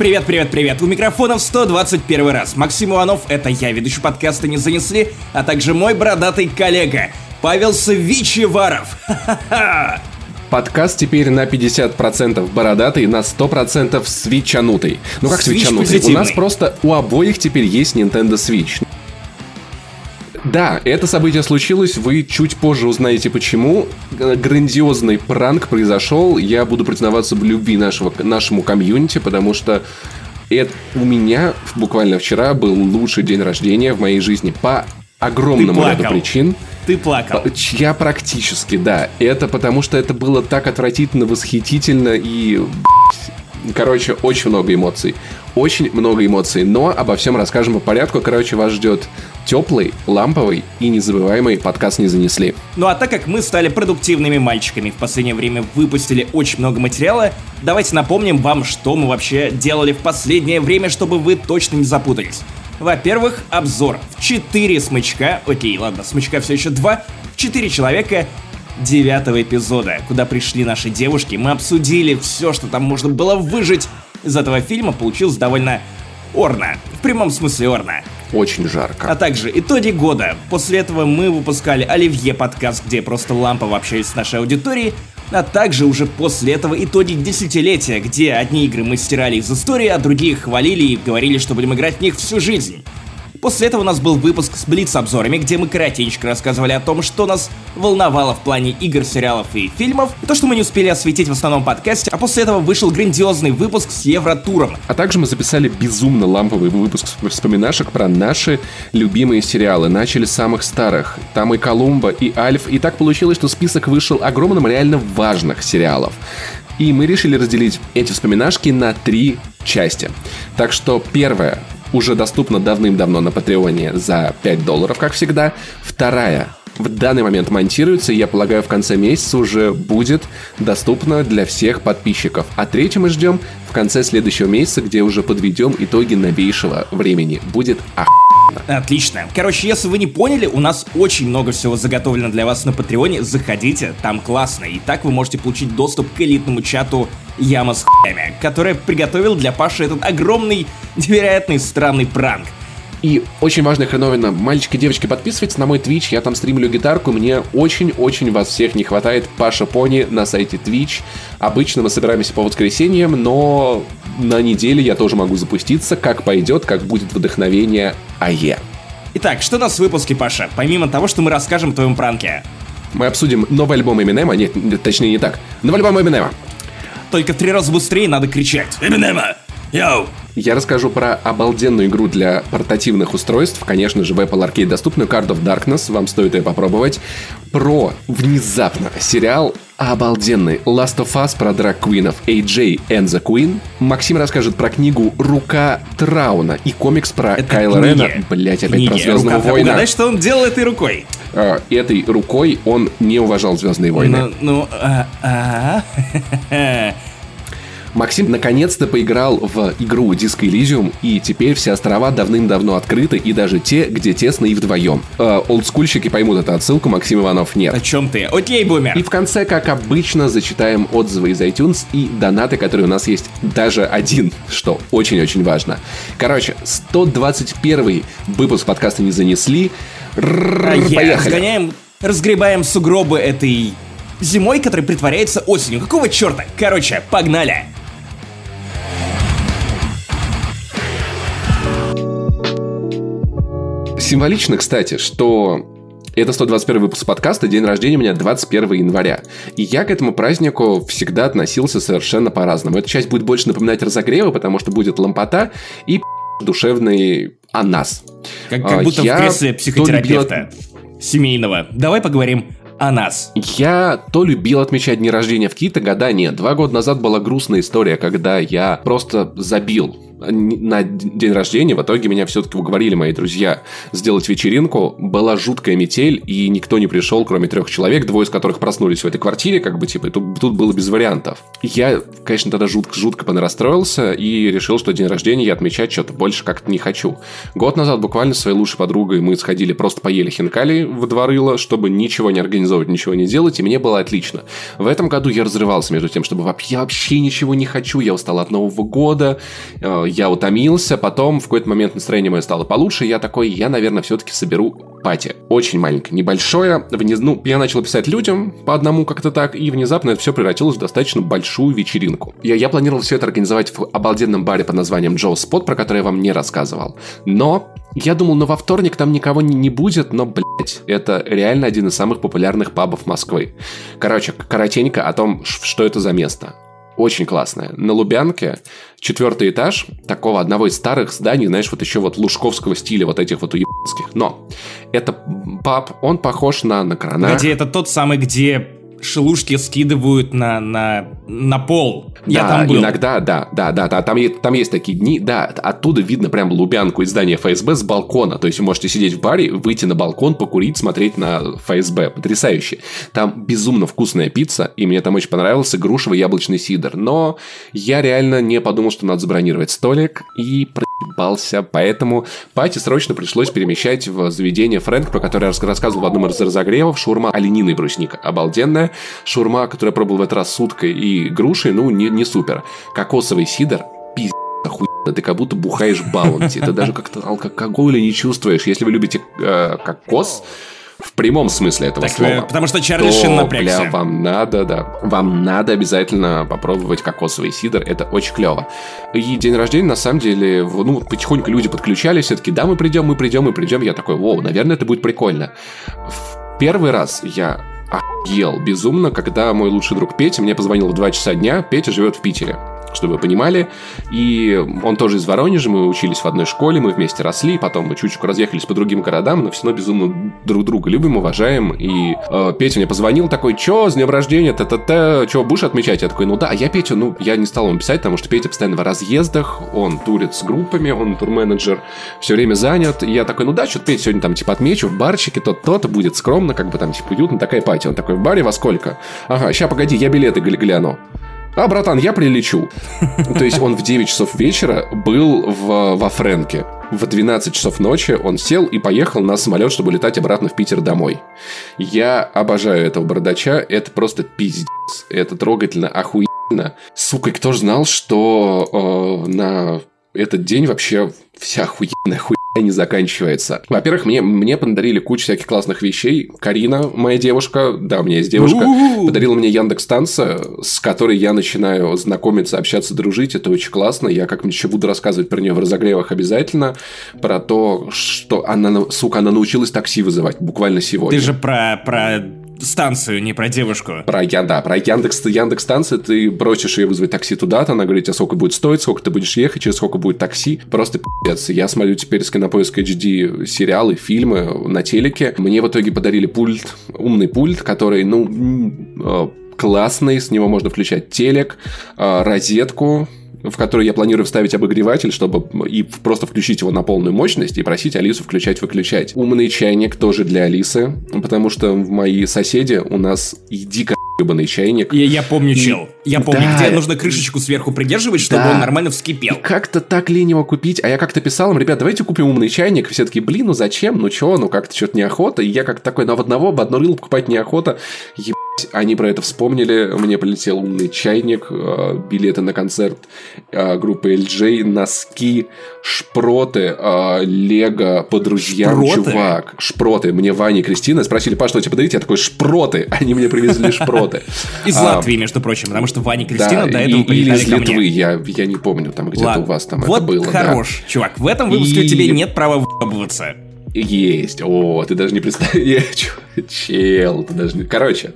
Привет, привет, привет. У микрофона в 121 раз. Максим Иванов, это я, ведущий подкаста «Не занесли», а также мой бородатый коллега Павел Савичеваров. Ха-ха-ха. Подкаст теперь на 50% бородатый, на 100% свечанутый. Ну как свечанутый? У нас просто у обоих теперь есть Nintendo Switch. Да, это событие случилось, вы чуть позже узнаете почему. Г- Грандиозный пранк произошел, я буду признаваться в любви нашего, нашему комьюнити, потому что это у меня буквально вчера был лучший день рождения в моей жизни по огромному ряду причин. Ты плакал. Я практически, да. Это потому что это было так отвратительно, восхитительно и... Короче, очень много эмоций. Очень много эмоций. Но обо всем расскажем по порядку. Короче, вас ждет теплый, ламповый и незабываемый подкаст «Не занесли». Ну а так как мы стали продуктивными мальчиками, в последнее время выпустили очень много материала, давайте напомним вам, что мы вообще делали в последнее время, чтобы вы точно не запутались. Во-первых, обзор в 4 смычка, окей, ладно, смычка все еще 2, в 4 человека девятого эпизода, куда пришли наши девушки, мы обсудили все, что там можно было выжить. Из этого фильма получилось довольно орно, в прямом смысле орно. Очень жарко. А также итоги года. После этого мы выпускали Оливье подкаст, где просто лампово общались с нашей аудиторией. А также уже после этого итоги десятилетия, где одни игры мы стирали из истории, а другие хвалили и говорили, что будем играть в них всю жизнь. После этого у нас был выпуск с Блиц-обзорами, где мы коротенько рассказывали о том, что нас волновало в плане игр, сериалов и фильмов, и то, что мы не успели осветить в основном подкасте, а после этого вышел грандиозный выпуск с Евротуром, А также мы записали безумно ламповый выпуск вспоминашек про наши любимые сериалы. Начали с самых старых. Там и Колумба, и Альф. И так получилось, что список вышел огромным реально важных сериалов. И мы решили разделить эти вспоминашки на три части. Так что первая уже доступна давным-давно на Патреоне за 5 долларов, как всегда. Вторая в данный момент монтируется, и я полагаю, в конце месяца уже будет доступна для всех подписчиков. А третью мы ждем в конце следующего месяца, где уже подведем итоги новейшего времени. Будет ах... Отлично. Короче, если вы не поняли, у нас очень много всего заготовлено для вас на Патреоне. Заходите, там классно. И так вы можете получить доступ к элитному чату Яма с хуями, который приготовил для Паши этот огромный, невероятный, странный пранк. И очень важная хреновина. Мальчики, девочки, подписывайтесь на мой Twitch, я там стримлю гитарку, мне очень-очень вас всех не хватает. Паша Пони на сайте Twitch. Обычно мы собираемся по воскресеньям, но на неделе я тоже могу запуститься, как пойдет, как будет вдохновение АЕ. Итак, что у нас в выпуске, Паша? Помимо того, что мы расскажем о твоем пранке. Мы обсудим новый альбом Эминема, нет, точнее не так, новый альбом Эминема. Только в три раза быстрее надо кричать. Эминема! Йоу! Я расскажу про обалденную игру для портативных устройств, конечно же, в Apple Arcade доступную Card of Darkness, вам стоит ее попробовать. Про внезапно сериал обалденный Last of Us про драг-квинов AJ and the Queen. Максим расскажет про книгу «Рука Трауна» и комикс про Это Кайла книги. Рена. Блять, опять Книги. про Звездного Рука- война. Угадай, что он делал этой рукой. А, этой рукой он не уважал Звездные войны. Ну, ну, а, а, Максим наконец-то поиграл в игру Disco Elysium, и теперь все острова давным-давно открыты, и даже те, где тесно и вдвоем. Э, олдскульщики поймут эту отсылку, Максим Иванов О нет. чем ты? Окей, бумер. И в конце, как обычно, зачитаем отзывы из iTunes и донаты, которые у нас есть даже один, что очень-очень важно. Короче, 121 выпуск подкаста не занесли. Рррр, А Поехали. разгоняем, разгребаем сугробы этой зимой, которая притворяется осенью. Какого черта? Короче, погнали! Символично, кстати, что это 121 выпуск подкаста, день рождения у меня 21 января. И я к этому празднику всегда относился совершенно по-разному. Эта часть будет больше напоминать разогревы, потому что будет лампота и душевный о нас. Как, А, как будто я в кресле психотерапевта семейного. Давай поговорим о нас. Я то любил отмечать дни рождения в какие-то года нет. Два года назад была грустная история, когда я просто забил на день рождения в итоге меня все-таки уговорили мои друзья сделать вечеринку. Была жуткая метель, и никто не пришел, кроме трех человек, двое из которых проснулись в этой квартире, как бы, типа, тут, тут было без вариантов. Я, конечно, тогда жутко-жутко понарастроился и решил, что день рождения я отмечать что-то больше как-то не хочу. Год назад буквально со своей лучшей подругой мы сходили, просто поели хинкали в дворыло, чтобы ничего не организовывать, ничего не делать, и мне было отлично. В этом году я разрывался между тем, чтобы я вообще ничего не хочу, я устал от Нового года, э, я утомился, потом в какой-то момент настроение мое стало получше, я такой, я, наверное, все-таки соберу пати. Очень маленькое, небольшое. Вниз... Ну, я начал писать людям по одному как-то так, и внезапно это все превратилось в достаточно большую вечеринку. Я, я планировал все это организовать в обалденном баре под названием Джо Спот, про который я вам не рассказывал. Но я думал, ну во вторник там никого не, не будет, но, блядь, это реально один из самых популярных пабов Москвы. Короче, коротенько о том, что это за место очень классная. На Лубянке четвертый этаж такого одного из старых зданий, знаешь, вот еще вот лужковского стиля, вот этих вот уебанских. Но это паб, он похож на, на Крана. Где это тот самый, где шелушки скидывают на, на, на пол. Я да, там был. иногда, да, да, да, да, там, там есть такие дни, да, оттуда видно прям Лубянку из здания ФСБ с балкона, то есть вы можете сидеть в баре, выйти на балкон, покурить, смотреть на ФСБ, потрясающе. Там безумно вкусная пицца, и мне там очень понравился грушевый яблочный сидр, но я реально не подумал, что надо забронировать столик, и проебался, поэтому пати срочно пришлось перемещать в заведение Фрэнк, про которое я рассказывал в одном из разогревов, шурма олениный брусник, обалденная, шурма, которую я пробовал в этот раз с уткой и грушей, ну, не, не супер. Кокосовый сидр, пиздец, охуенно. Ты как будто бухаешь баунти. Ты даже как-то алкоголя не чувствуешь. Если вы любите э, кокос, в прямом смысле этого так, слова. Потому что Чарли Шин напрягся. Бля, вам надо, да. Вам надо обязательно попробовать кокосовый сидр. Это очень клево. И день рождения, на самом деле, ну, потихоньку люди подключались. Все-таки, да, мы придем, мы придем, мы придем. Я такой, воу, наверное, это будет прикольно. В первый раз я охуел безумно, когда мой лучший друг Петя мне позвонил в 2 часа дня. Петя живет в Питере чтобы вы понимали. И он тоже из Воронежа, мы учились в одной школе, мы вместе росли, потом мы чуть-чуть разъехались по другим городам, но все равно безумно друг друга любим, уважаем. И э, Петя мне позвонил такой, чё, с днем рождения, т-т-т, чё, будешь отмечать? Я такой, ну да, а я Петя, ну, я не стал ему писать, потому что Петя постоянно в разъездах, он турит с группами, он турменеджер, все время занят. И я такой, ну да, что-то Петя сегодня там, типа, отмечу в барчике, тот-то, будет скромно, как бы там, типа, уютно, такая пати. Он такой, в баре во сколько? Ага, ща, погоди, я билеты гляну а, братан, я прилечу. То есть он в 9 часов вечера был в, во Френке. В 12 часов ночи он сел и поехал на самолет, чтобы летать обратно в Питер домой. Я обожаю этого бардача, это просто пиздец. Это трогательно, охуенно. Сука, кто ж знал, что э, на этот день вообще вся охуенная хуйня не заканчивается. Во-первых, мне, мне подарили кучу всяких классных вещей. Карина, моя девушка, да, у меня есть девушка, подарила мне Яндекс Станция, с которой я начинаю знакомиться, общаться, дружить. Это очень классно. Я как-нибудь еще буду рассказывать про нее в разогревах обязательно. Про то, что она, сука, она научилась такси вызывать буквально сегодня. Ты же про, про станцию, не про девушку. Про, я, да, про Яндекс, Яндекс станция, ты просишь ее вызвать такси туда-то, она говорит, а сколько будет стоить, сколько ты будешь ехать, через сколько будет такси. Просто пи***ц. Я смотрю теперь с Кинопоиск HD сериалы, фильмы на телеке. Мне в итоге подарили пульт, умный пульт, который, ну, а, классный, с него можно включать телек, а, розетку, в которой я планирую вставить обогреватель, чтобы и просто включить его на полную мощность и просить Алису включать-выключать. Умный чайник тоже для Алисы, потому что в мои соседи у нас и дико ебаный чайник. Я, я помню, и... чел. Я помню, да. где нужно крышечку сверху придерживать, чтобы да. он нормально вскипел. И как-то так лениво купить. А я как-то писал им, ребят, давайте купим умный чайник. Все таки блин, ну зачем? Ну чё, ну как-то что-то неохота. И я как-то такой, ну в одного, об одно рыло покупать неохота. Ебать, они про это вспомнили. Мне полетел умный чайник, э, билеты на концерт э, группы LJ, носки, шпроты, э, лего по друзьям, шпроты? чувак. Шпроты. Мне Ваня и Кристина спросили, Паш, что тебе подарить? Я такой, шпроты. Они мне привезли шпроты. Из Латвии, между прочим, потому что Ваня и Кристина до этого Или из Литвы, я, не помню, там где-то у вас там это было. Вот хорош, чувак. В этом выпуске у тебя нет права въебываться. Есть. О, ты даже не представляешь. Чел, ты даже не... Короче,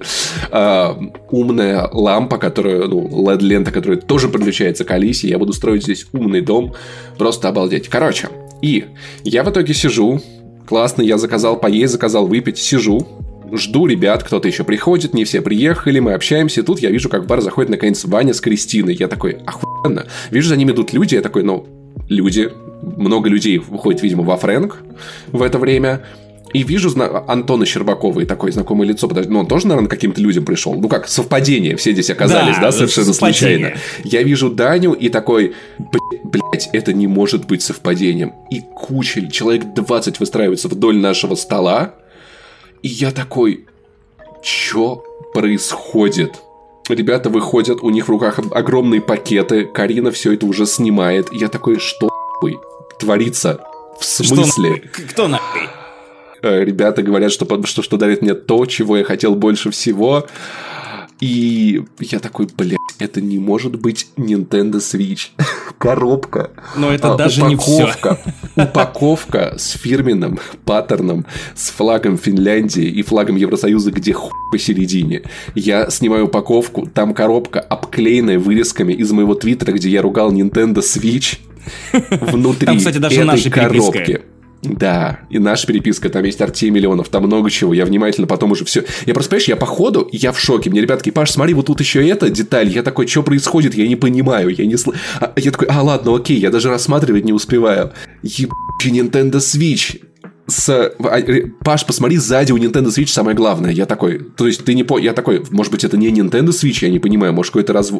э, умная лампа, которая, ну, LED-лента, которая тоже подключается к Алисе. Я буду строить здесь умный дом. Просто обалдеть. Короче, и я в итоге сижу. Классно, я заказал поесть, заказал выпить. Сижу, жду ребят, кто-то еще приходит, не все приехали, мы общаемся, и тут я вижу, как в бар заходит наконец Ваня с Кристиной. Я такой, охуенно. Вижу, за ними идут люди, я такой, ну, люди, много людей выходит, видимо, во Фрэнк в это время. И вижу зна- Антона Щербакова и такое знакомое лицо. Подожди, ну он тоже, наверное, каким-то людям пришел. Ну как, совпадение. Все здесь оказались, да, Да, совершенно совпадение. случайно. Я вижу Даню и такой, блять, это не может быть совпадением. И куча, человек 20 выстраивается вдоль нашего стола. И я такой, что происходит? Ребята выходят, у них в руках огромные пакеты, Карина все это уже снимает. И я такой, что нахуй творится? В смысле? Кто нахуй? Э, Ребята говорят, что, что, что дарит мне то, чего я хотел больше всего. И я такой, блядь, это не может быть Nintendo Switch. Коробка. Но это А, даже не все. упаковка. Упаковка с фирменным паттерном, с флагом Финляндии и флагом Евросоюза, где хуй посередине. Я снимаю упаковку, там коробка, обклеенная вырезками из моего твиттера, где я ругал Nintendo Switch. Внутри Там, кстати, даже этой наша переписка. коробки. Да, и наша переписка, там есть Артемий Миллионов, там много чего, я внимательно потом уже все... Я просто, понимаешь, я по ходу, я в шоке, мне ребятки, Паш, смотри, вот тут еще эта деталь, я такой, что происходит, я не понимаю, я не... сл- А, я такой, а, ладно, окей, я даже рассматривать не успеваю. Ебучий Nintendo Switch с... а, Паш, посмотри, сзади у Nintendo Switch самое главное. Я такой, то есть ты не по... Я такой, может быть, это не Nintendo Switch, я не понимаю, может, какой-то разв...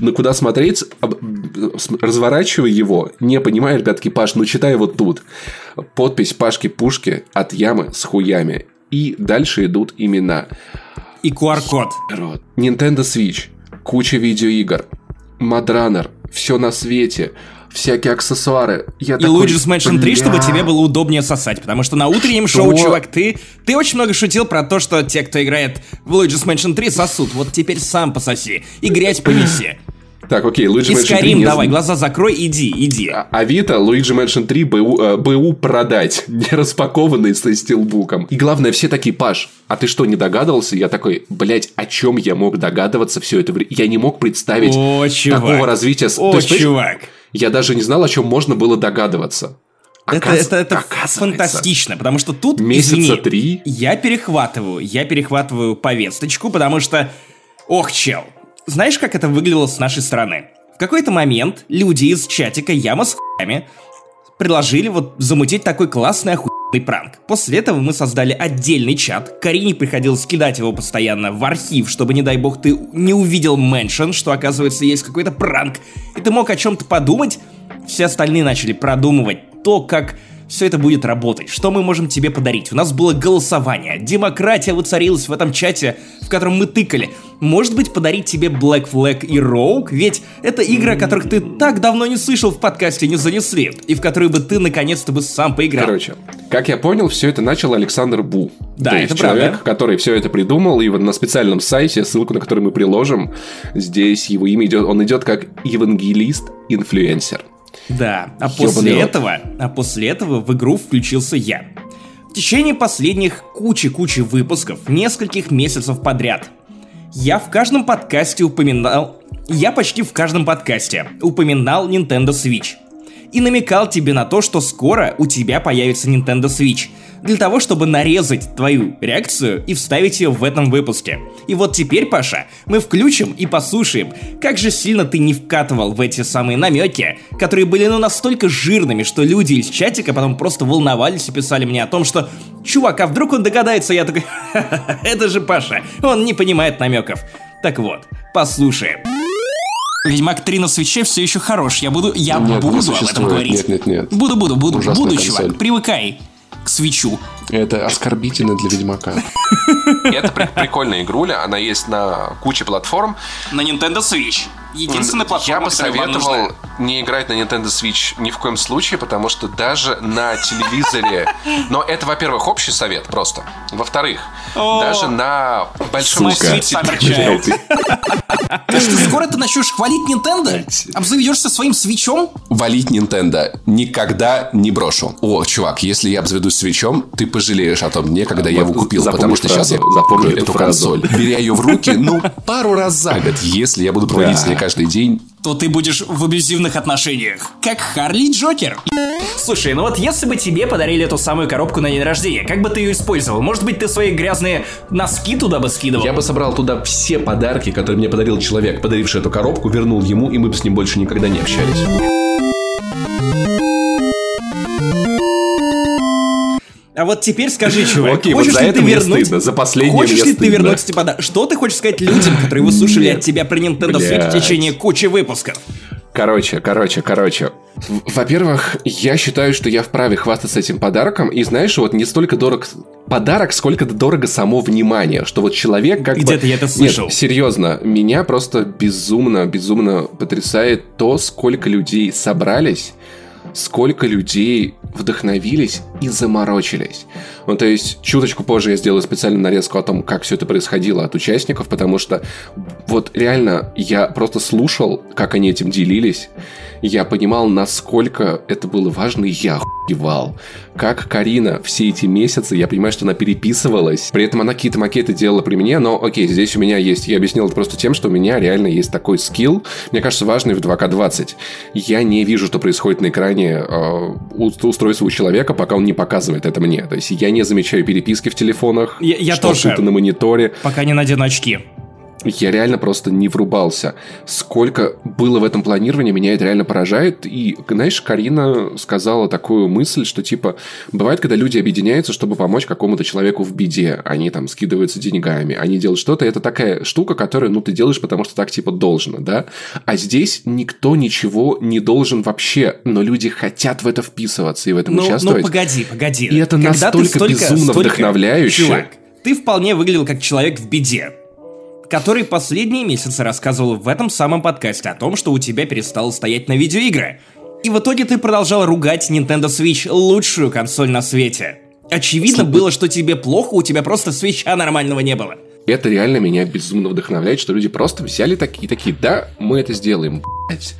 На куда смотреть, об- разворачиваю его, не понимаю, ребятки, Паш, ну читай вот тут. Подпись Пашки-Пушки от ямы с хуями. И дальше идут имена. И QR-код. Nintendo Switch, куча видеоигр, Мадранер, все на свете, всякие аксессуары. Я И Luigi's Mansion 3, чтобы тебе было удобнее сосать. Потому что на утреннем Что? шоу, чувак, ты, ты очень много шутил про то, что те, кто играет в Luigi's Mansion 3, сосут. Вот теперь сам пососи. И грязь понеси. Так, окей, Luigi И Mansion 3 Скарим, не давай, глаза закрой, иди, иди. А- Авито, Luigi Mansion 3 БУ, э, БУ продать, не распакованный со стилбуком. И главное, все такие, Паш, а ты что, не догадывался? Я такой, блять, о чем я мог догадываться все это время? Я не мог представить О, чувак. такого развития. О, То есть, чувак. я даже не знал, о чем можно было догадываться. Это, Оказ- это, это фантастично, потому что тут, Месяца извини, три. я перехватываю, я перехватываю повесточку, потому что, ох, чел, знаешь, как это выглядело с нашей стороны? В какой-то момент люди из чатика Яма с хуями предложили вот замутить такой классный охуенный пранк. После этого мы создали отдельный чат. Карине приходилось кидать его постоянно в архив, чтобы, не дай бог, ты не увидел меншен, что, оказывается, есть какой-то пранк. И ты мог о чем-то подумать. Все остальные начали продумывать то, как все это будет работать, что мы можем тебе подарить. У нас было голосование, демократия воцарилась в этом чате, в котором мы тыкали. Может быть, подарить тебе Black Flag и Rogue? Ведь это игры, о которых ты так давно не слышал в подкасте, не занесли, и в которые бы ты наконец-то бы сам поиграл. Короче, как я понял, все это начал Александр Бу. Да, То это есть правда. человек, который все это придумал, и вот на специальном сайте, ссылку на который мы приложим, здесь его имя идет, он идет как евангелист-инфлюенсер. Да, а Ёбаный после рот. этого, а после этого в игру включился я. В течение последних кучи-кучи выпусков, нескольких месяцев подряд, я в каждом подкасте упоминал... Я почти в каждом подкасте упоминал Nintendo Switch. И намекал тебе на то, что скоро у тебя появится Nintendo Switch. Для того, чтобы нарезать твою реакцию и вставить ее в этом выпуске. И вот теперь, Паша, мы включим и послушаем, как же сильно ты не вкатывал в эти самые намеки, которые были ну настолько жирными, что люди из чатика потом просто волновались и писали мне о том, что «Чувак, а вдруг он догадается?» Я такой «Ха-ха-ха, это же Паша, он не понимает намеков». Так вот, послушаем. Ведьмак 3 на свече все еще хорош. Я буду, я Нет, не буду об этом говорить. Нет, нет, нет. Буду, буду, буду, Ужасная буду, консоль. чувак. Привыкай к свечу. Это оскорбительно для Ведьмака. Это прикольная игруля, она есть на куче платформ. На Nintendo Switch. Единственная Я платформа, бы которая вам советовал не играть на Nintendo Switch ни в коем случае, потому что даже на телевизоре... Но это, во-первых, общий совет просто. Во-вторых, даже на большом Сука. Ты что, скоро ты начнешь хвалить Nintendo? Обзаведешься своим свечом? Валить Nintendo никогда не брошу. О, чувак, если я обзаведусь свечом, ты пожалеешь о том дне, когда я его купил, потому что сейчас я запомни куплю эту консоль, беря ее в руки, ну, пару раз за год, если я буду проводить с ней каждый день. То ты будешь в абьюзивных отношениях. Как Харли Джокер. Слушай, ну вот если бы тебе подарили эту самую коробку на день рождения, как бы ты ее использовал? Может быть, ты свои грязные носки туда бы скидывал? Я бы собрал туда все подарки, которые мне подарил человек, подаривший эту коробку, вернул ему, и мы бы с ним больше никогда не общались. А вот теперь скажи, чувак, Окей, вот хочешь за ли ты вернуть... стыдно, за последнее Хочешь ли ты вернуть Степана? Что ты хочешь сказать людям, которые выслушали от тебя про Nintendo Switch в течение кучи выпусков? Короче, короче, короче. Во-первых, я считаю, что я вправе хвастаться этим подарком. И знаешь, вот не столько дорог подарок, сколько дорого само внимание. Что вот человек как бы... Где-то я это слышал. Нет, серьезно, меня просто безумно, безумно потрясает то, сколько людей собрались, сколько людей вдохновились и заморочились. Ну, то есть, чуточку позже я сделаю специально нарезку о том, как все это происходило от участников, потому что вот реально я просто слушал, как они этим делились, я понимал, насколько это было важно, и я охуевал. Как Карина все эти месяцы, я понимаю, что она переписывалась, при этом она какие-то макеты делала при мне, но окей, здесь у меня есть, я объяснил это просто тем, что у меня реально есть такой скилл, мне кажется, важный в 2К20. Я не вижу, что происходит на экране э, устройства у человека, пока он не показывает это мне. То есть я не замечаю переписки в телефонах, Я- я что тоже. на мониторе. Пока не надену очки. Я реально просто не врубался. Сколько было в этом планировании, меня это реально поражает. И, знаешь, Карина сказала такую мысль, что, типа, бывает, когда люди объединяются, чтобы помочь какому-то человеку в беде. Они там скидываются деньгами, они делают что-то. Это такая штука, которую, ну, ты делаешь, потому что так, типа, должно, да? А здесь никто ничего не должен вообще, но люди хотят в это вписываться и в этом Ну, ну участвовать. погоди, погоди. И это Когда настолько столько- безумно столько- вдохновляюще. Чувак, ты вполне выглядел как человек в беде, который последние месяцы рассказывал в этом самом подкасте о том, что у тебя перестало стоять на видеоигры. И в итоге ты продолжал ругать Nintendo Switch лучшую консоль на свете. Очевидно было, что тебе плохо, у тебя просто свеча нормального не было. Это реально меня безумно вдохновляет, что люди просто взяли такие, такие, да, мы это сделаем, блядь.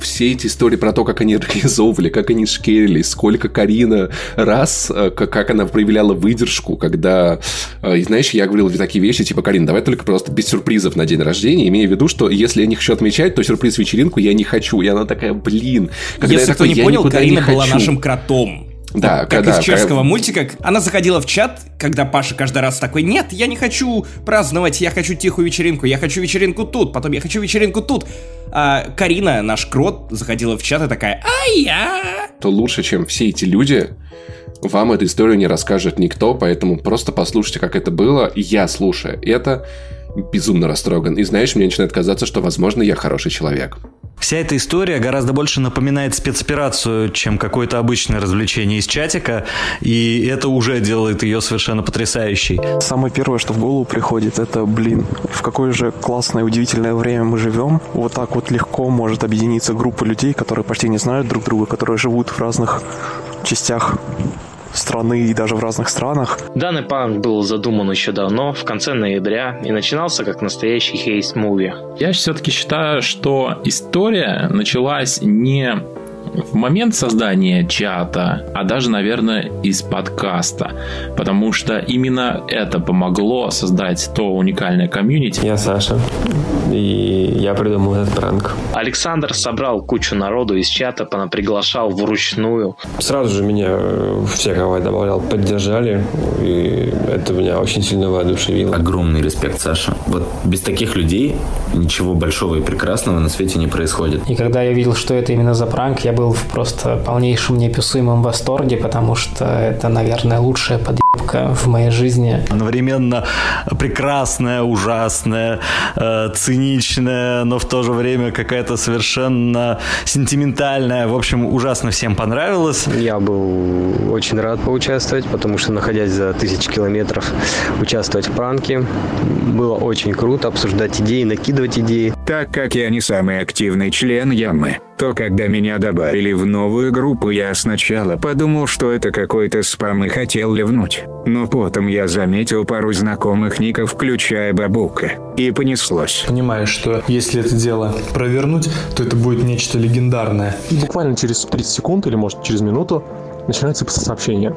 Все эти истории про то, как они организовывали, как они шкерились, сколько Карина раз, э, как, как она проявляла выдержку, когда, э, и знаешь, я говорил такие вещи, типа, Карин, давай только просто без сюрпризов на день рождения, имея в виду, что если я не хочу отмечать, то сюрприз-вечеринку я не хочу. И она такая, блин. Когда я Если кто такой, не «Я понял, не Карина была хочу». нашим кротом. Да, как когда- из чешского когда- мультика. Она заходила в чат, когда Паша каждый раз такой, нет, я не хочу праздновать, я хочу тихую вечеринку, я хочу вечеринку тут, потом я хочу вечеринку тут. А Карина, наш крот, заходила в чат и такая, а я... то лучше, чем все эти люди, вам эту историю не расскажет никто, поэтому просто послушайте, как это было. Я, слушая это, безумно растроган. И знаешь, мне начинает казаться, что, возможно, я хороший человек. Вся эта история гораздо больше напоминает спецоперацию, чем какое-то обычное развлечение из чатика, и это уже делает ее совершенно потрясающей. Самое первое, что в голову приходит, это, блин, в какое же классное, удивительное время мы живем. Вот так вот легко может объединиться группа людей, которые почти не знают друг друга, которые живут в разных частях страны и даже в разных странах. Данный пранк был задуман еще давно, в конце ноября, и начинался как настоящий heist-movie. Я все-таки считаю, что история началась не в момент создания чата, а даже, наверное, из подкаста. Потому что именно это помогло создать то уникальное комьюнити. Я Саша, и я придумал этот пранк. Александр собрал кучу народу из чата, понаприглашал вручную. Сразу же меня все, кого я добавлял, поддержали, и это меня очень сильно воодушевило. Огромный респект, Саша. Вот без таких людей ничего большого и прекрасного на свете не происходит. И когда я видел, что это именно за пранк, я был в просто полнейшем неописуемом восторге, потому что это, наверное, лучшая подъебка в моей жизни. Одновременно прекрасная, ужасная, э, циничная, но в то же время какая-то совершенно сентиментальная. В общем, ужасно всем понравилось. Я был очень рад поучаствовать, потому что, находясь за тысячи километров, участвовать в пранке было очень круто, обсуждать идеи, накидывать идеи. Так как я не самый активный член Ямы, то когда меня добавили в новую группу, я сначала подумал, что это какой-то спам и хотел ливнуть. Но потом я заметил пару знакомых ников, включая Бабука. И понеслось. Понимаешь, что если это дело провернуть, то это будет нечто легендарное. И буквально через 30 секунд или, может, через минуту начинается сообщение.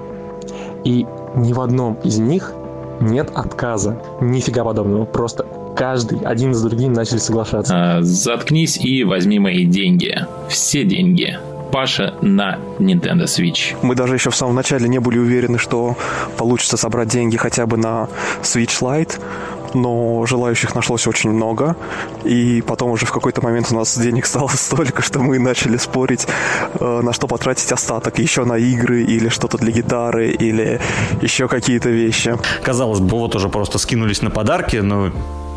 И ни в одном из них нет отказа. Нифига подобного. Просто каждый, один за другим начали соглашаться. А, Заткнись и возьми мои деньги. Все деньги. Паша на Nintendo Switch. Мы даже еще в самом начале не были уверены, что получится собрать деньги хотя бы на Switch Lite. но желающих нашлось очень много. И потом уже в какой-то момент у нас денег стало столько, что мы начали спорить, э, на что потратить остаток. Еще на игры или что-то для гитары или еще какие-то вещи. Казалось бы, вот уже просто скинулись на подарки, но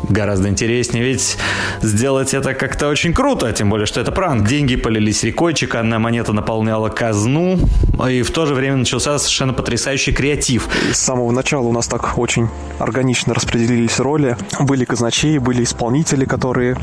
гораздо интереснее ведь сделать это как-то очень круто, тем более, что это пранк. Деньги полились рекой, чеканная монета наполняла казну, и в то же время начался совершенно потрясающий креатив. С самого начала у нас так очень органично распределились роли. Были казначеи, были исполнители, которые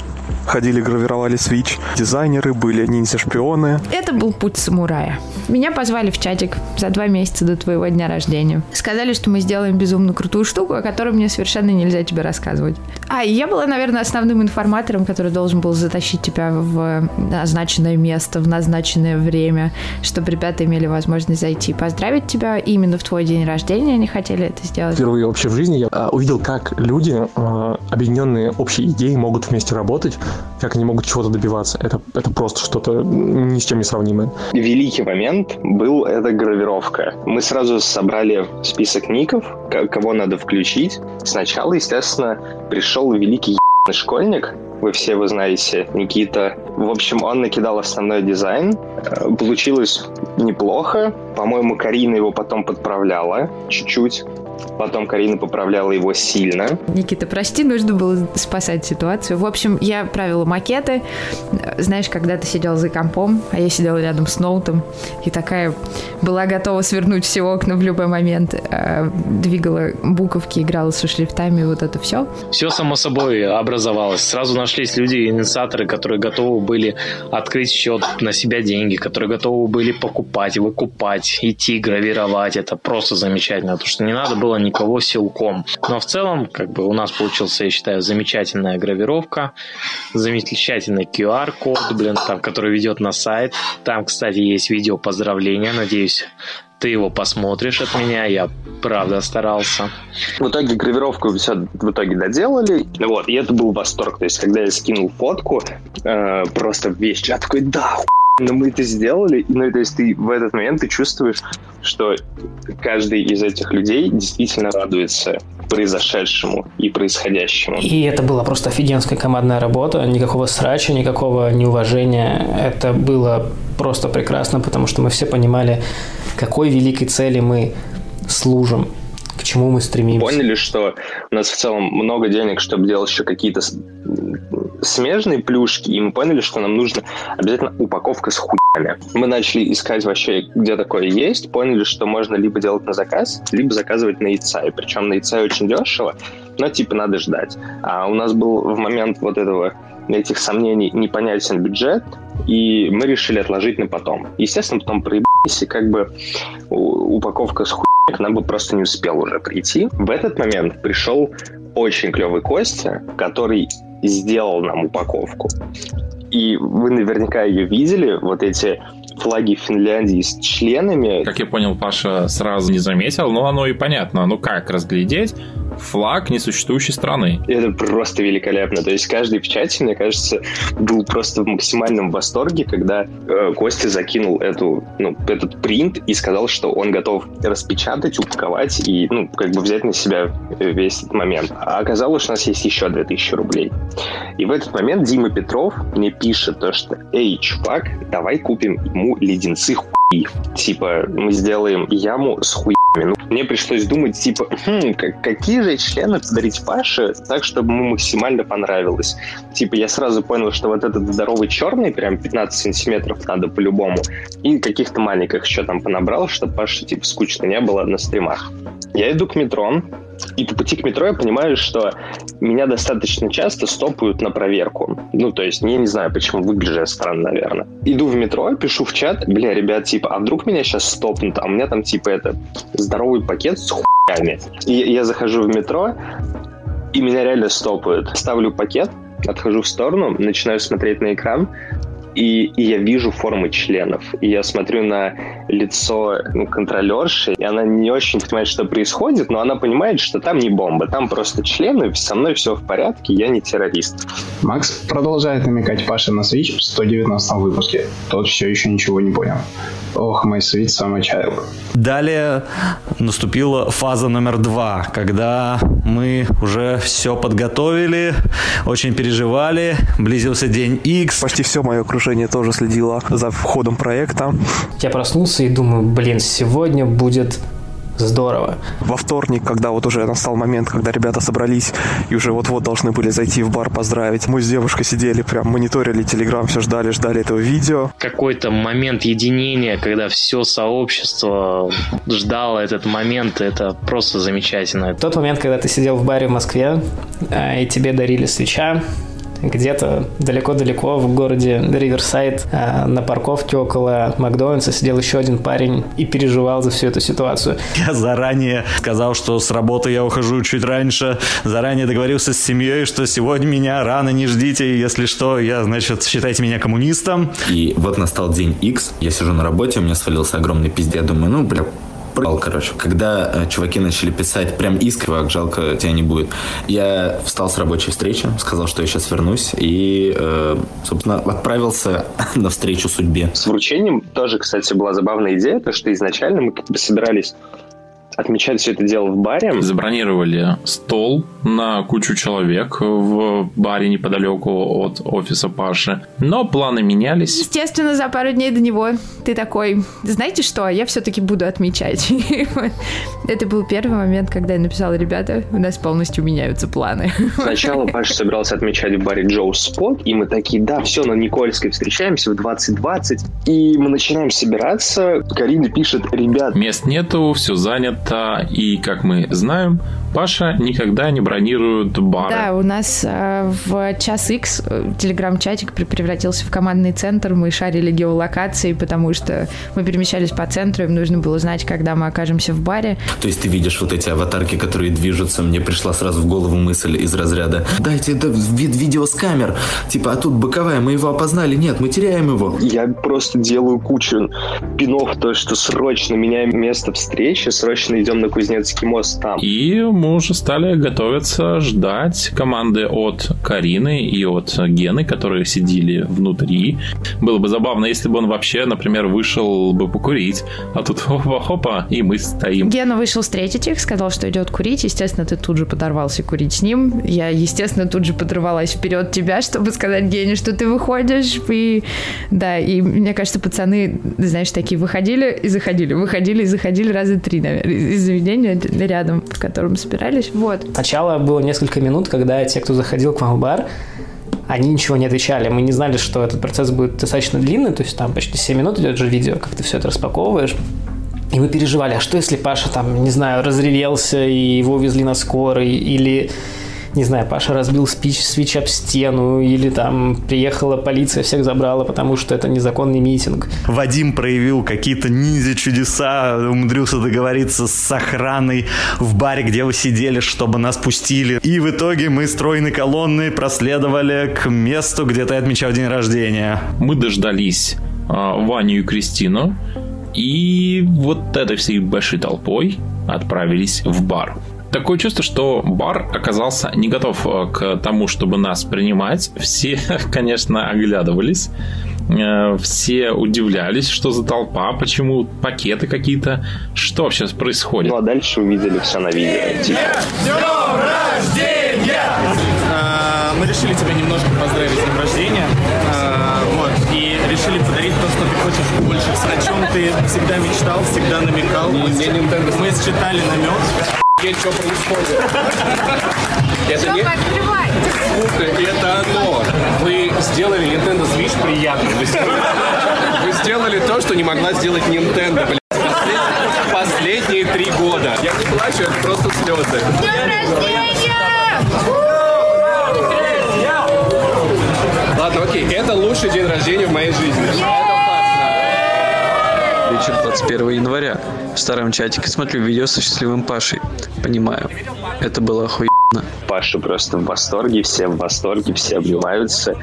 ходили, гравировали свич, дизайнеры, были ниндзя-шпионы. Это был путь самурая. Меня позвали в чатик за два месяца до твоего дня рождения. Сказали, что мы сделаем безумно крутую штуку, о которой мне совершенно нельзя тебе рассказывать. А, и я была, наверное, основным информатором, который должен был затащить тебя в назначенное место, в назначенное время, чтобы ребята имели возможность зайти поздравить тебя. именно в твой день рождения они хотели это сделать. Впервые вообще в жизни я а, увидел, как люди, а, объединенные общей идеей, могут вместе работать, как они могут чего-то добиваться. Это, это просто что-то ни с чем не сравнимое. Великий момент был эта гравировка. Мы сразу собрали список ников, кого надо включить. Сначала, естественно, пришел великий школьник, вы все его знаете, Никита. В общем, он накидал основной дизайн. Э, получилось неплохо. По-моему, Карина его потом подправляла чуть-чуть. Потом Карина поправляла его сильно. Никита, прости, нужно было спасать ситуацию. В общем, я правила макеты. Знаешь, когда ты сидел за компом, а я сидела рядом с ноутом, и такая была готова свернуть все окна в любой момент, э, двигала буковки, играла со шрифтами, вот это все. Все само собой образовалось. Сразу нашлись люди, инициаторы, которые готовы были открыть счет на себя деньги, которые готовы были покупать, выкупать, идти, гравировать. Это просто замечательно, потому что не надо было никого силком. Но в целом, как бы у нас получился, я считаю, замечательная гравировка, замечательный QR-код, блин, там, который ведет на сайт. Там, кстати, есть видео поздравления, надеюсь, ты его посмотришь от меня, я правда старался. В итоге гравировку все в итоге доделали, вот, и это был восторг, то есть, когда я скинул фотку, э, просто весь чат такой, да, но мы это сделали, ну, то есть ты в этот момент ты чувствуешь, что каждый из этих людей действительно радуется произошедшему и происходящему. И это была просто офигенская командная работа, никакого срача, никакого неуважения. Это было просто прекрасно, потому что мы все понимали, какой великой цели мы служим к чему мы стремимся. Поняли, что у нас в целом много денег, чтобы делать еще какие-то смежные плюшки, и мы поняли, что нам нужно обязательно упаковка с хуями. Мы начали искать вообще, где такое есть, поняли, что можно либо делать на заказ, либо заказывать на яйца. И причем на яйца очень дешево, но типа надо ждать. А у нас был в момент вот этого этих сомнений непонятен бюджет, и мы решили отложить на потом. Естественно, потом проебались, и как бы упаковка с хуй к нам бы просто не успел уже прийти. В этот момент пришел очень клевый Костя, который сделал нам упаковку. И вы наверняка ее видели, вот эти флаги Финляндии с членами. Как я понял, Паша сразу не заметил, но оно и понятно. Ну как разглядеть? флаг несуществующей страны. Это просто великолепно. То есть каждый в чате, мне кажется, был просто в максимальном восторге, когда э, Костя закинул эту, ну, этот принт и сказал, что он готов распечатать, упаковать и, ну, как бы взять на себя весь этот момент. А оказалось, что у нас есть еще 2000 рублей. И в этот момент Дима Петров мне пишет то, что «Эй, чувак, давай купим ему леденцы хуи». Типа, мы сделаем яму с хуй ну, мне пришлось думать, типа, хм, как, какие же члены подарить Паше так, чтобы ему максимально понравилось. Типа, я сразу понял, что вот этот здоровый черный, прям 15 сантиметров надо по-любому, и каких-то маленьких еще там понабрал, чтобы Паше, типа, скучно не было на стримах. Я иду к метро, и по пути к метро я понимаю, что меня достаточно часто стопают на проверку. Ну, то есть, я не знаю, почему выгляжу я странно, наверное. Иду в метро, пишу в чат, бля, ребят, типа, а вдруг меня сейчас стопнут, а у меня там, типа, это, здоровый пакет с хуями. И я захожу в метро, и меня реально стопают. Ставлю пакет, отхожу в сторону, начинаю смотреть на экран, и, и я вижу формы членов. И я смотрю на лицо ну, контролерши, и она не очень понимает, что происходит, но она понимает, что там не бомба, там просто члены, со мной все в порядке, я не террорист. Макс продолжает намекать Паше на Switch в 119 выпуске. Тот все еще ничего не понял. Ох, мой Switch Summer Child. Далее наступила фаза номер два, когда мы уже все подготовили, очень переживали, близился день X. Почти все мое окружение тоже следило за входом проекта. Я проснулся и думаю, блин, сегодня будет здорово. Во вторник, когда вот уже настал момент, когда ребята собрались и уже вот-вот должны были зайти в бар поздравить, мы с девушкой сидели, прям мониторили Телеграм, все ждали, ждали этого видео. Какой-то момент единения, когда все сообщество ждало этот момент, это просто замечательно. Тот момент, когда ты сидел в баре в Москве, и тебе дарили свеча, где-то далеко-далеко в городе Риверсайд на парковке около Макдональдса сидел еще один парень и переживал за всю эту ситуацию. Я заранее сказал, что с работы я ухожу чуть раньше, заранее договорился с семьей, что сегодня меня рано не ждите, если что, я, значит, считайте меня коммунистом. И вот настал день X, я сижу на работе, у меня свалился огромный пиздец, я думаю, ну, бля, короче. Когда э, чуваки начали писать прям искренне, жалко, тебя не будет. Я встал с рабочей встречи, сказал, что я сейчас вернусь, и, э, собственно, отправился на встречу судьбе. С вручением тоже, кстати, была забавная идея, то что изначально мы как бы собирались отмечать все это дело в баре. Забронировали стол на кучу человек в баре неподалеку от офиса Паши. Но планы менялись. Естественно, за пару дней до него ты такой, знаете что, я все-таки буду отмечать. Это был первый момент, когда я написала, ребята, у нас полностью меняются планы. Сначала Паша собирался отмечать в баре Джоу Спот, и мы такие, да, все, на Никольской встречаемся в 2020. И мы начинаем собираться. Карина пишет, ребят... Мест нету, все занято, и, как мы знаем, Паша никогда не бронирует бары. Да, у нас э, в час X телеграм-чатик превратился в командный центр. Мы шарили геолокации, потому что мы перемещались по центру, им нужно было знать, когда мы окажемся в баре. То есть ты видишь вот эти аватарки, которые движутся, мне пришла сразу в голову мысль из разряда «Дайте это вид видео с камер». Типа, а тут боковая, мы его опознали, нет, мы теряем его. Я просто делаю кучу пинов, то, что срочно меняем место встречи, срочно идем на Кузнецкий мост там. И мы уже стали готовиться ждать команды от Карины и от Гены, которые сидели внутри. Было бы забавно, если бы он вообще, например, вышел бы покурить, а тут хопа-хопа, и мы стоим. Гена вышел встретить их, сказал, что идет курить. Естественно, ты тут же подорвался курить с ним. Я, естественно, тут же подорвалась вперед тебя, чтобы сказать Гене, что ты выходишь. И да, и мне кажется, пацаны, знаешь, такие выходили и заходили, выходили и заходили раза три, наверное, из заведения рядом, в котором собирались. Вот. Сначала было несколько минут, когда те, кто заходил к вам в бар, они ничего не отвечали. Мы не знали, что этот процесс будет достаточно длинный, то есть там почти 7 минут идет же видео, как ты все это распаковываешь. И мы переживали, а что если Паша там, не знаю, разревелся и его увезли на скорой, или не знаю, Паша разбил спич, свич об стену, или там приехала полиция, всех забрала, потому что это незаконный митинг. Вадим проявил какие-то ниндзя-чудеса, умудрился договориться с охраной в баре, где вы сидели, чтобы нас пустили. И в итоге мы стройной колонной проследовали к месту, где ты отмечал день рождения. Мы дождались э, Ваню и Кристину, и вот этой всей большой толпой отправились в бар. Такое чувство, что бар оказался не готов э, к тому, чтобы нас принимать. Все, конечно, оглядывались. Э, все удивлялись, что за толпа, почему пакеты какие-то. Что сейчас происходит? Ну а дальше увидели все на видео. Типа. рождения! Мы решили тебя немножко поздравить с днем рождения. Вот. И решили подарить то, что ты хочешь больше. О чем ты всегда мечтал, всегда намекал. Мы, мы считали намек. Что происходит? Это не... Сука, это оно. Вы сделали Nintendo Switch приятным. Вы сделали, то, что не могла сделать Nintendo, блядь. Последние, три года. Я не плачу, это просто слезы. Ладно, окей, это лучший день рождения в моей жизни. Вечер 21 января. В старом чатике смотрю видео со счастливым Пашей. Понимаю, это было охуенно. Паша просто в восторге, все в восторге, все обнимаются.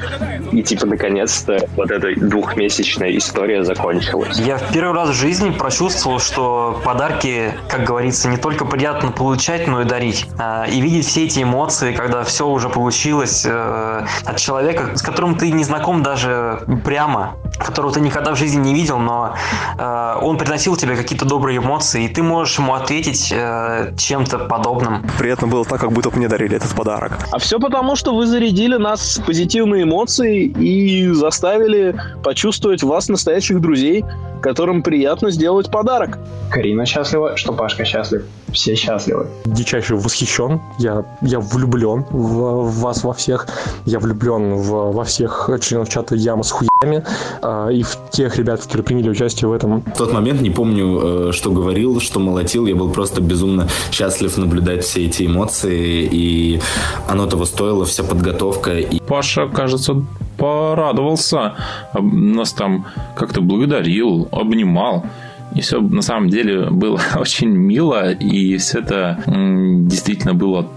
И типа наконец-то вот эта двухмесячная история закончилась. Я в первый раз в жизни прочувствовал, что подарки, как говорится, не только приятно получать, но и дарить. А, И видеть все эти эмоции, когда все уже получилось э, от человека, с которым ты не знаком даже прямо, которого ты никогда в жизни не видел, но э, он приносил тебе какие-то добрые эмоции, и ты можешь ему ответить э, чем-то подобным. Приятно было так, как будто мне дарили этот подарок. А все потому, что вы зарядили нас позитивной эмоцией и заставили почувствовать вас настоящих друзей, которым приятно сделать подарок. Карина счастлива, что Пашка счастлив. Все счастливы. Дичайше восхищен. Я, я влюблен в, в вас во всех. Я влюблен в, во всех членов чата Яма с хуями а, и в тех ребят, которые приняли участие в этом. В тот момент не помню, э, что говорил, что молотил. Я был просто безумно счастлив наблюдать все эти эмоции, и оно того стоило, вся подготовка. И... Паша, кажется, порадовался. Нас там как-то благодарил, обнимал. И все на самом деле было очень мило, и все это действительно было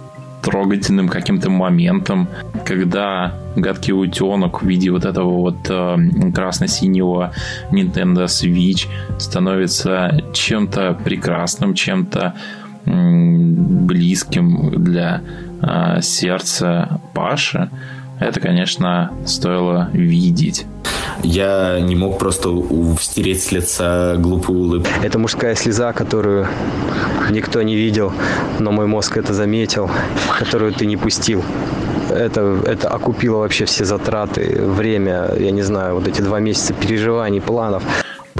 трогательным каким-то моментом, когда гадкий утенок в виде вот этого вот э, красно-синего Nintendo Switch становится чем-то прекрасным, чем-то близким для э, сердца Паши. Это, конечно, стоило видеть. Я не мог просто стереть с лица глупую улыбку. Это мужская слеза, которую никто не видел, но мой мозг это заметил, которую ты не пустил. Это, это окупило вообще все затраты, время, я не знаю, вот эти два месяца переживаний, планов.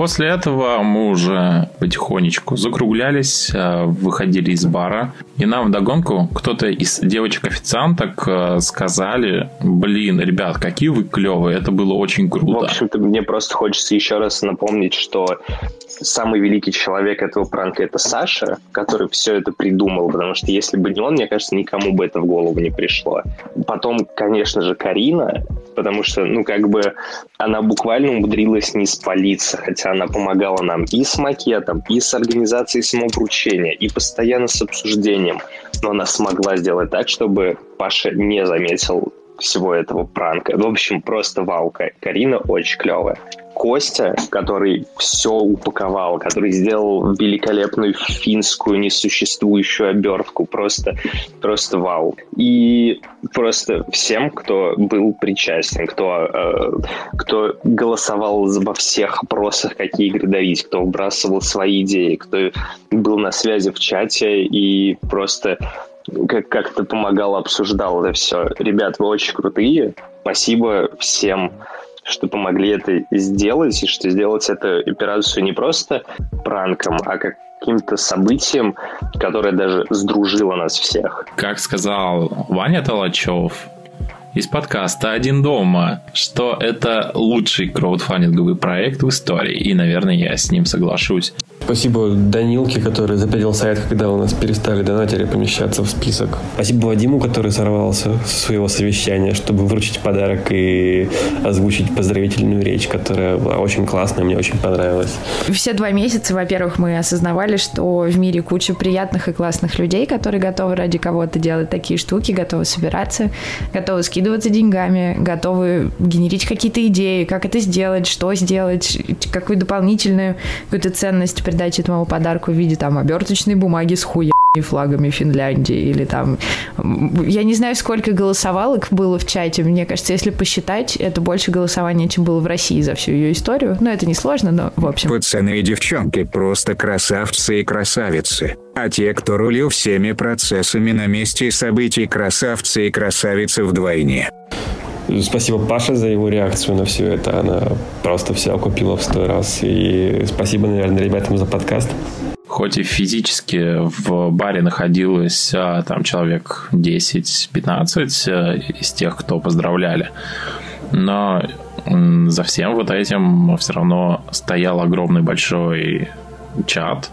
После этого мы уже потихонечку закруглялись, э, выходили из бара, и нам вдогонку кто-то из девочек-официанток э, сказали, блин, ребят, какие вы клевые, это было очень В круто. общем-то, мне просто хочется еще раз напомнить, что самый великий человек этого пранка это Саша, который все это придумал, потому что если бы не он, мне кажется, никому бы это в голову не пришло. Потом, конечно же, Карина, потому что, ну, как бы она буквально умудрилась не спалиться, хотя она помогала нам и с макетом, и с организацией самовручения, и постоянно с обсуждением. Но она смогла сделать так, чтобы Паша не заметил всего этого пранка. В общем, просто вау. Ка- Карина очень клевая. Костя, который все упаковал, который сделал великолепную финскую несуществующую обертку, просто, просто вау. И просто всем, кто был причастен, кто, э, кто голосовал во всех опросах, какие игры дарить, кто вбрасывал свои идеи, кто был на связи в чате и просто как- как-то помогал, обсуждал это все. Ребят, вы очень крутые. Спасибо всем, что помогли это сделать, и что сделать эту операцию не просто пранком, а как каким-то событием, которое даже сдружило нас всех. Как сказал Ваня Толачев из подкаста «Один дома», что это лучший краудфандинговый проект в истории, и, наверное, я с ним соглашусь. Спасибо Данилке, который запилил сайт, когда у нас перестали донатеры помещаться в список. Спасибо Вадиму, который сорвался со своего совещания, чтобы вручить подарок и озвучить поздравительную речь, которая была очень классная, мне очень понравилась. Все два месяца, во-первых, мы осознавали, что в мире куча приятных и классных людей, которые готовы ради кого-то делать такие штуки, готовы собираться, готовы скидываться деньгами, готовы генерить какие-то идеи, как это сделать, что сделать, какую дополнительную какую-то ценность придать этому подарку в виде там оберточной бумаги с хуя флагами Финляндии или там... Я не знаю, сколько голосовалок было в чате. Мне кажется, если посчитать, это больше голосования, чем было в России за всю ее историю. Но это несложно, но в общем. Пацаны и девчонки просто красавцы и красавицы. А те, кто рулил всеми процессами на месте событий, красавцы и красавицы вдвойне. Спасибо Паше за его реакцию на все это. Она просто все окупила в сто раз. И спасибо, наверное, ребятам за подкаст. Хоть и физически в баре находилось а, там человек 10-15 а, из тех, кто поздравляли, но за всем вот этим все равно стоял огромный большой чат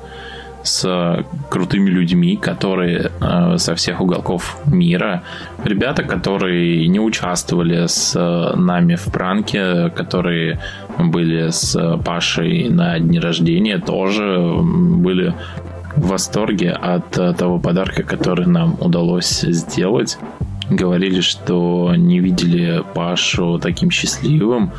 с крутыми людьми, которые э, со всех уголков мира. Ребята, которые не участвовали с э, нами в пранке, которые были с Пашей на дне рождения, тоже были в восторге от э, того подарка, который нам удалось сделать. Говорили, что не видели Пашу таким счастливым,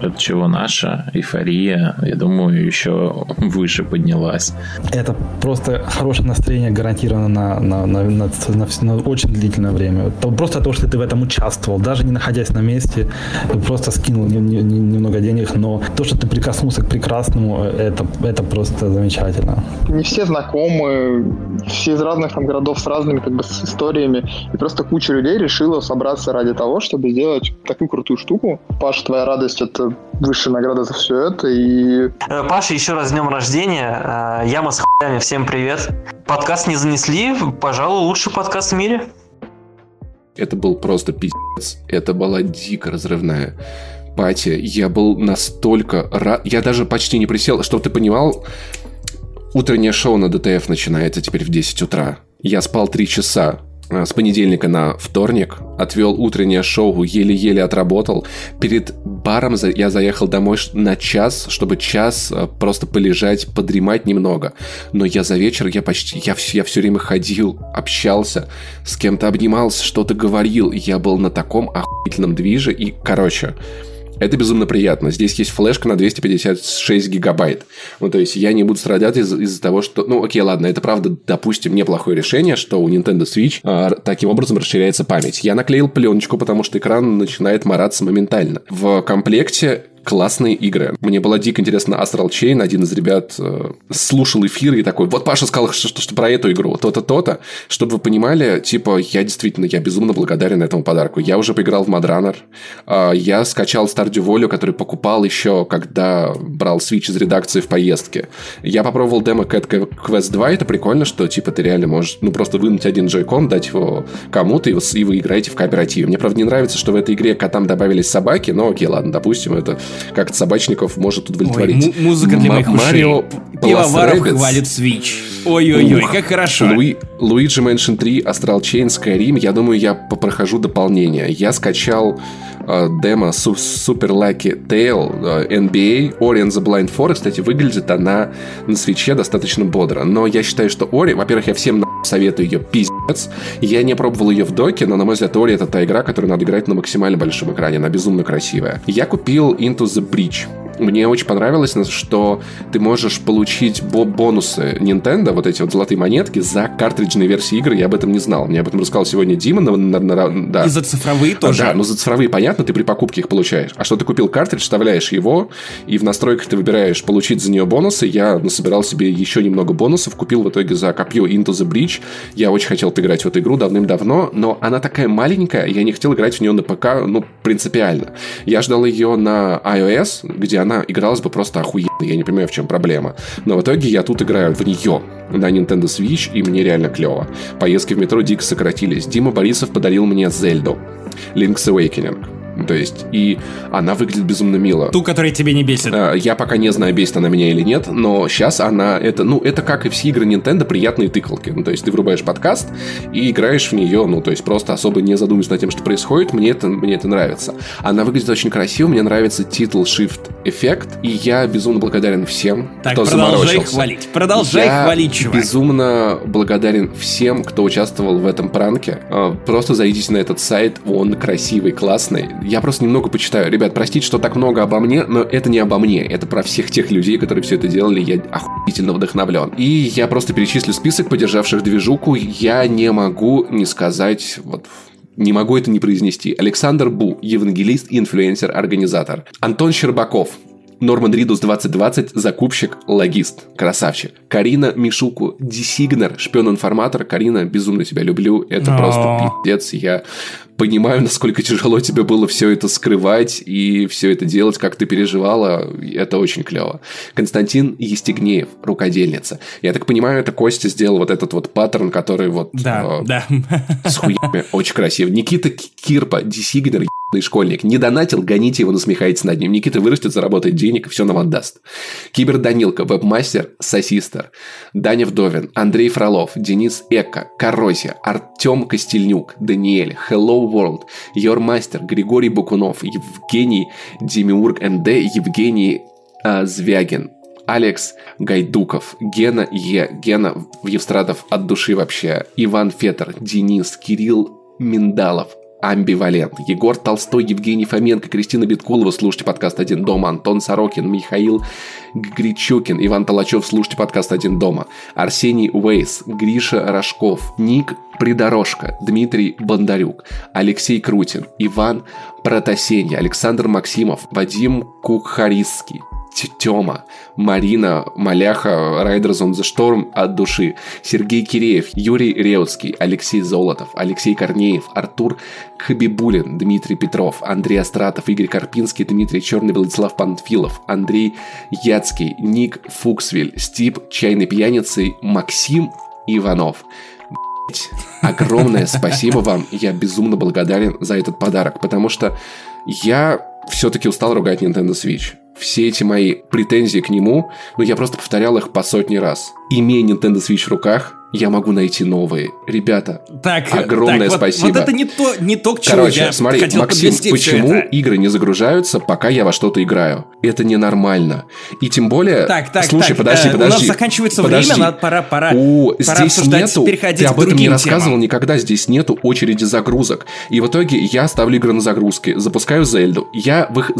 от чего наша эйфория, я думаю, еще выше поднялась. Это просто хорошее настроение гарантировано на, на, на, на, на, на очень длительное время. Просто то, что ты в этом участвовал, даже не находясь на месте, просто скинул не, не, не, немного денег, но то, что ты прикоснулся к прекрасному, это, это просто замечательно. Не все знакомы, все из разных там городов с разными как бы с историями, и просто куча людей решила собраться ради того, чтобы сделать такую крутую штуку. Паша, твоя радость это высшая награда за все это. И... Э, Паша, еще раз с днем рождения. Э, Яма с хуями, всем привет. Подкаст не занесли, пожалуй, лучший подкаст в мире. Это был просто пиздец. Это была дико разрывная пати. Я был настолько рад... Я даже почти не присел. Чтобы ты понимал, утреннее шоу на ДТФ начинается теперь в 10 утра. Я спал 3 часа. Э, с понедельника на вторник, отвел утреннее шоу, еле-еле отработал. Перед баром я заехал домой на час, чтобы час э, просто полежать, подремать немного. Но я за вечер, я почти, я, я все время ходил, общался, с кем-то обнимался, что-то говорил. Я был на таком охуительном движе и, короче, это безумно приятно. Здесь есть флешка на 256 гигабайт. Ну, то есть, я не буду страдать из- из-за того, что... Ну, окей, ладно, это правда, допустим, неплохое решение, что у Nintendo Switch а, таким образом расширяется память. Я наклеил пленочку, потому что экран начинает мораться моментально. В комплекте классные игры. Мне было дико интересно Astral Chain. Один из ребят э, слушал эфир и такой, вот Паша сказал, что, что, что про эту игру, то-то, то-то. Чтобы вы понимали, типа, я действительно, я безумно благодарен этому подарку. Я уже поиграл в Mad Э, я скачал Stardew Valley, который покупал еще, когда брал Switch из редакции в поездке. Я попробовал демо Cat Quest 2. Это прикольно, что, типа, ты реально можешь, ну, просто вынуть один джойкон, дать его кому-то, и вы, и вы играете в кооперативе. Мне, правда, не нравится, что в этой игре котам добавились собаки, но окей, ладно, допустим, это как-то собачников может удовлетворить. Ой, музыка для моих Марио Пивоваров хвалит Switch. Ой-ой-ой, как хорошо. Луи, Luigi Mansion 3, Astral Chain, Skyrim. Я думаю, я попрохожу дополнение. Я скачал э, демо Super Lucky Tale э, NBA Ori and the Blind Forest. Кстати, выглядит она на свече достаточно бодро. Но я считаю, что Ori, во-первых, я всем советую ее пиздец. Я не пробовал ее в доке, но, на мой взгляд, Ori это та игра, которую надо играть на максимально большом экране. Она безумно красивая. Я купил Into the Breach. Мне очень понравилось, что ты можешь получить бонусы Nintendo, вот эти вот золотые монетки, за картриджные версии игры. Я об этом не знал. Мне об этом рассказал сегодня Дима. На, на, на, да. И за цифровые тоже. Да, ну за цифровые понятно, ты при покупке их получаешь. А что ты купил картридж, вставляешь его, и в настройках ты выбираешь получить за нее бонусы. Я насобирал себе еще немного бонусов, купил в итоге за копье Into the Breach. Я очень хотел поиграть в эту игру давным-давно, но она такая маленькая, я не хотел играть в нее на ПК, ну, принципиально. Я ждал ее на iOS, где она игралась бы просто охуенно. Я не понимаю, в чем проблема. Но в итоге я тут играю в нее на Nintendo Switch, и мне реально клево. Поездки в метро дико сократились. Дима Борисов подарил мне Зельду. Link's Awakening. То есть, и она выглядит безумно мило. Ту, которая тебе не бесит. Я пока не знаю, бесит она меня или нет, но сейчас она, это, ну, это как и все игры Nintendo, приятные тыкалки. Ну, то есть, ты врубаешь подкаст и играешь в нее, ну, то есть, просто особо не задумываясь над тем, что происходит, мне это, мне это нравится. Она выглядит очень красиво, мне нравится титул Shift эффект, и я безумно благодарен всем, так, кто продолжай хвалить, продолжай я хвалить, чувак. безумно благодарен всем, кто участвовал в этом пранке. А, Просто зайдите на этот сайт, он красивый, классный. Я просто немного почитаю. Ребят, простите, что так много обо мне, но это не обо мне. Это про всех тех людей, которые все это делали. Я охуительно вдохновлен. И я просто перечислю список поддержавших движуху. Я не могу не сказать вот не могу это не произнести. Александр Бу, евангелист, инфлюенсер, организатор. Антон Щербаков, Норман Ридус 2020, закупщик, логист, красавчик. Карина Мишуку, десигнер, шпион-информатор. Карина, безумно тебя люблю. Это О. просто пиздец. Я понимаю, насколько тяжело тебе было все это скрывать и все это делать, как ты переживала. Это очень клево. Константин Естегнеев, рукодельница. Я так понимаю, это Костя сделал вот этот вот паттерн, который вот Да, э, да. с хуями. Очень красиво. Никита Кирпа, десигнер, ебаный школьник. Не донатил, гоните его, насмехайтесь над ним. Никита вырастет, заработает денег и все нам отдаст. Кибер Данилка, вебмастер, сосистер. Даня Вдовин, Андрей Фролов, Денис Эка, Коррозия, Артем Костельнюк, Даниэль, Hello World, Йормастер, Григорий Бакунов, Евгений Демиург НД, Евгений а, Звягин, Алекс Гайдуков, Гена Е, Гена Евстратов от души вообще, Иван Фетер, Денис, Кирилл Миндалов, Амбивалент. Егор Толстой, Евгений Фоменко, Кристина Биткулова. Слушайте подкаст «Один дома». Антон Сорокин, Михаил Гричукин, Иван Толачев. Слушайте подкаст «Один дома». Арсений Уэйс, Гриша Рожков, Ник Придорожка, Дмитрий Бондарюк, Алексей Крутин, Иван Протасенья, Александр Максимов, Вадим Кухарисский, Тема, Марина Маляха, Riders on the Storm от души, Сергей Киреев, Юрий Реутский, Алексей Золотов, Алексей Корнеев, Артур Хабибулин, Дмитрий Петров, Андрей Астратов, Игорь Карпинский, Дмитрий Черный, Владислав Панфилов, Андрей Яцкий, Ник Фуксвиль, Стип Чайный Пьяницей, Максим Иванов. Огромное спасибо вам. Я безумно благодарен за этот подарок, потому что я все-таки устал ругать Nintendo Switch все эти мои претензии к нему, ну, я просто повторял их по сотни раз. Имея Nintendo Switch в руках, я могу найти новые. Ребята, так, огромное так, спасибо. Вот, это не то, не то, к чему Короче, я смотри, хотел Максим, почему это. игры не загружаются, пока я во что-то играю? Это ненормально. И тем более... Так, так, Слушай, так, подожди, э, подожди. У нас заканчивается подожди. время, надо, пора, пора, У, пора здесь нету, ты об этом не рассказывал темам. никогда, здесь нету очереди загрузок. И в итоге я ставлю игры на загрузки, запускаю Зельду, я в их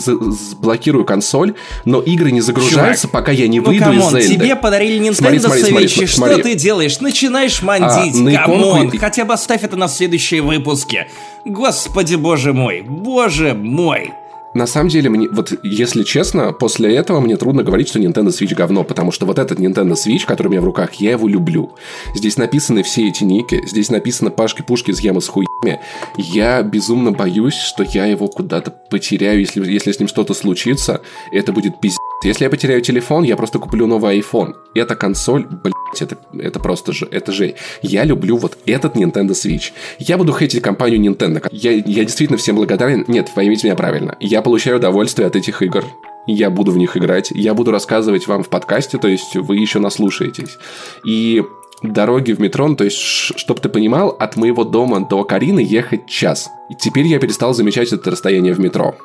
блокирую консоль, но игры не загружаются, Чувак, пока я не ну, выйду come on, из Зельды. тебе подарили Nintendo Смотри, смотри, и что смотри. ты делаешь? Начинаешь мандить, А, на come on, хотя бы оставь это на следующие выпуски. Господи боже мой, боже мой. На самом деле, мне, вот если честно, после этого мне трудно говорить, что Nintendo Switch говно, потому что вот этот Nintendo Switch, который у меня в руках, я его люблю. Здесь написаны все эти ники, здесь написано пашки-пушки из ямы с хуями. Я безумно боюсь, что я его куда-то потеряю, если, если с ним что-то случится, это будет пиздец. Если я потеряю телефон, я просто куплю новый iPhone. Эта консоль, блядь, это, это просто же, это же. Я люблю вот этот Nintendo Switch. Я буду хейтить компанию Nintendo. Я, я действительно всем благодарен. Нет, поймите меня правильно. Я получаю удовольствие от этих игр. Я буду в них играть. Я буду рассказывать вам в подкасте, то есть вы еще наслушаетесь. И дороги в метро, ну, то есть, чтобы ты понимал, от моего дома до Карины ехать час. И теперь я перестал замечать это расстояние в метро.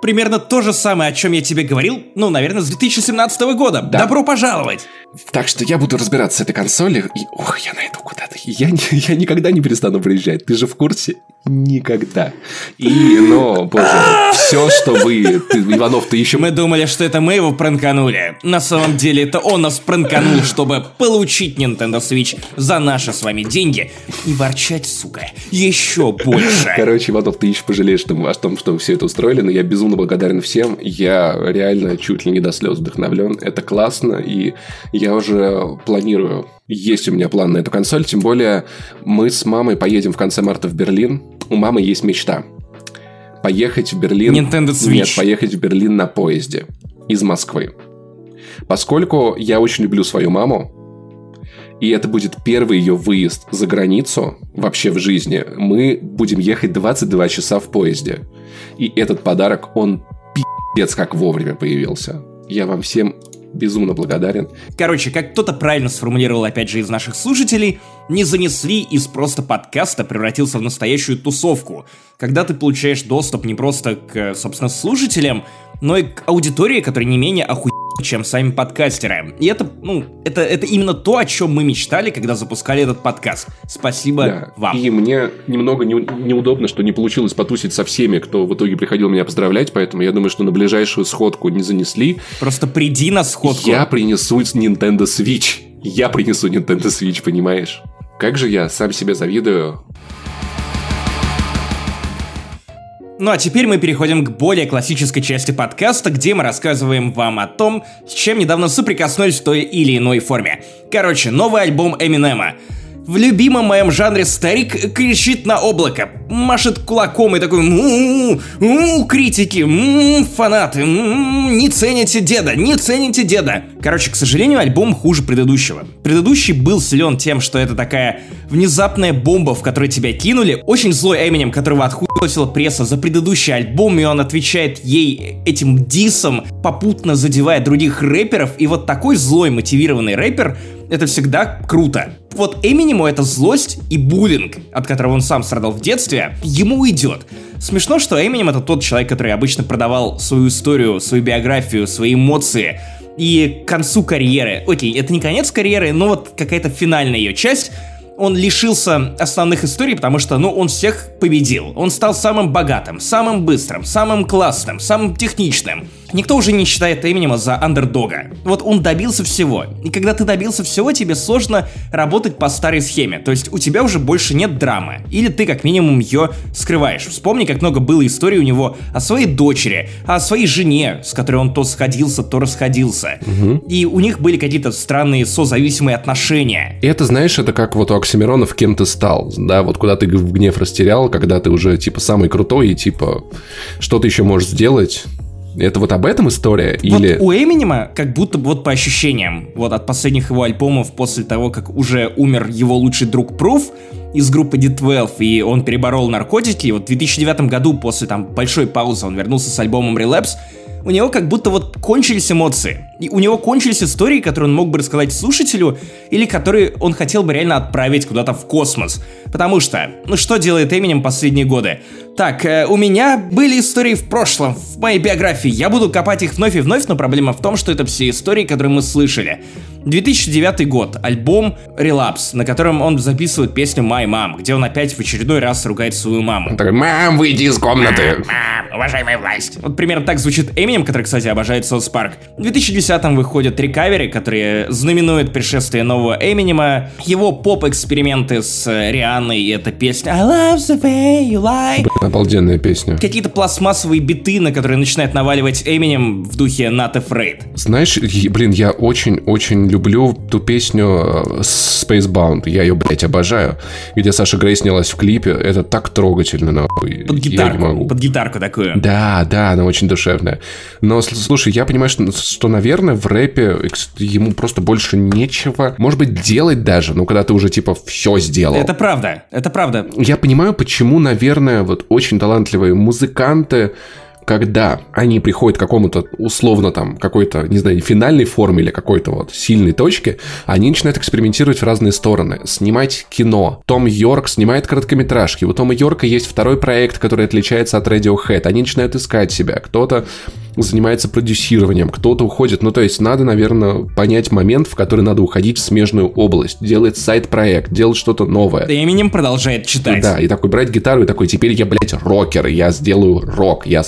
Примерно то же самое, о чем я тебе говорил, ну, наверное, с 2017 года. Добро пожаловать! Так что я буду разбираться с этой консолью, и ох, я найду куда-то. Я, я никогда не перестану приезжать. Ты же в курсе? Никогда. И, но, боже, все, что вы, ты, Иванов, ты еще... Мы думали, что это мы его пранканули. На самом деле, это он нас пранканул, чтобы получить Nintendo Switch за наши с вами деньги и ворчать, сука, еще больше. Короче, Иванов, ты еще пожалеешь мы- о том, что вы все это устроили, но я безумно благодарен всем. Я реально чуть ли не до слез вдохновлен. Это классно, и я уже планирую. Есть у меня план на эту консоль, тем более мы с мамой поедем в конце марта в Берлин. У мамы есть мечта. Поехать в Берлин... Nintendo Switch. Нет, поехать в Берлин на поезде из Москвы. Поскольку я очень люблю свою маму, и это будет первый ее выезд за границу вообще в жизни, мы будем ехать 22 часа в поезде. И этот подарок, он пиздец как вовремя появился. Я вам всем безумно благодарен. Короче, как кто-то правильно сформулировал, опять же, из наших слушателей, не занесли из просто подкаста превратился в настоящую тусовку, когда ты получаешь доступ не просто к, собственно, слушателям, но и к аудитории, которая не менее охуенная, чем сами подкастеры. И это, ну, это, это именно то, о чем мы мечтали, когда запускали этот подкаст. Спасибо Да. вам. И мне немного не- неудобно, что не получилось потусить со всеми, кто в итоге приходил меня поздравлять, поэтому я думаю, что на ближайшую сходку не занесли. Просто приди на сходку. Я принесу Nintendo Switch. Я принесу Nintendo Switch, понимаешь? Как же я сам себе завидую. Ну а теперь мы переходим к более классической части подкаста, где мы рассказываем вам о том, с чем недавно соприкоснулись в той или иной форме. Короче, новый альбом Эминема. В любимом моем жанре старик кричит на облако, машет кулаком и такой «Му, критики, м, фанаты, м, не цените деда, не цените деда». Короче, к сожалению, альбом хуже предыдущего. Предыдущий был силен тем, что это такая внезапная бомба, в которой тебя кинули. Очень злой Эминем, которого отхуесила пресса за предыдущий альбом, и он отвечает ей этим дисом, попутно задевая других рэперов. И вот такой злой мотивированный рэпер это всегда круто. Вот Эминему эта злость и буллинг, от которого он сам страдал в детстве, ему идет. Смешно, что Эминем это тот человек, который обычно продавал свою историю, свою биографию, свои эмоции и к концу карьеры. Окей, это не конец карьеры, но вот какая-то финальная ее часть он лишился основных историй, потому что, ну, он всех победил. Он стал самым богатым, самым быстрым, самым классным, самым техничным. Никто уже не считает Эминема за андердога. Вот он добился всего. И когда ты добился всего, тебе сложно работать по старой схеме. То есть у тебя уже больше нет драмы. Или ты как минимум ее скрываешь. Вспомни, как много было историй у него о своей дочери, о своей жене, с которой он то сходился, то расходился. Мгм. И у них были какие-то странные созависимые отношения. И это, знаешь, это как вот у Оксимиронов кем ты стал, да, вот куда ты в гнев растерял, когда ты уже, типа, самый крутой и, типа, что ты еще можешь сделать. Это вот об этом история? Или... Вот у Эминема, как будто вот по ощущениям, вот от последних его альбомов, после того, как уже умер его лучший друг Пруф из группы D12, и он переборол наркотики, и вот в 2009 году, после там большой паузы, он вернулся с альбомом Relapse, у него как будто вот кончились эмоции. И у него кончились истории, которые он мог бы рассказать слушателю, или которые он хотел бы реально отправить куда-то в космос. Потому что, ну что делает Эминем последние годы? Так, э, у меня были истории в прошлом, в моей биографии. Я буду копать их вновь и вновь, но проблема в том, что это все истории, которые мы слышали. 2009 год, альбом Relapse, на котором он записывает песню My Mom, где он опять в очередной раз ругает свою маму. такой, мам, выйди из комнаты. Мам, уважаемая власть. Вот примерно так звучит Эминем, который, кстати, обожает Соус Парк. В 2010-м выходят рекавери, которые знаменуют пришествие нового Эминема, его поп-эксперименты с э, Рианной, и эта песня I love the way you lie. Блин, обалденная песня. Какие-то пластмассовые биты, на которые начинает наваливать Эминем в духе Not Afraid. Знаешь, блин, я очень-очень люблю ту песню э, Spacebound. Я ее, блядь, обожаю. Где Саша Грей снялась в клипе. Это так трогательно, нахуй. Под Я не гитарку, могу. под гитарку такую. Да, да, она очень душевная. Но, слушай, я понимаю, что, что, наверное, в рэпе ему просто больше нечего, может быть, делать даже, ну, когда ты уже, типа, все сделал. Это правда, это правда. Я понимаю, почему, наверное, вот очень талантливые музыканты, когда они приходят к какому-то условно там какой-то, не знаю, финальной форме или какой-то вот сильной точке, они начинают экспериментировать в разные стороны. Снимать кино. Том Йорк снимает короткометражки. У Тома Йорка есть второй проект, который отличается от Radiohead. Они начинают искать себя. Кто-то занимается продюсированием, кто-то уходит. Ну, то есть надо, наверное, понять момент, в который надо уходить в смежную область, делать сайт-проект, делать что-то новое. Эминем продолжает читать. Да, и такой брать гитару и такой, теперь я, блядь, рокер, я сделаю рок. Я...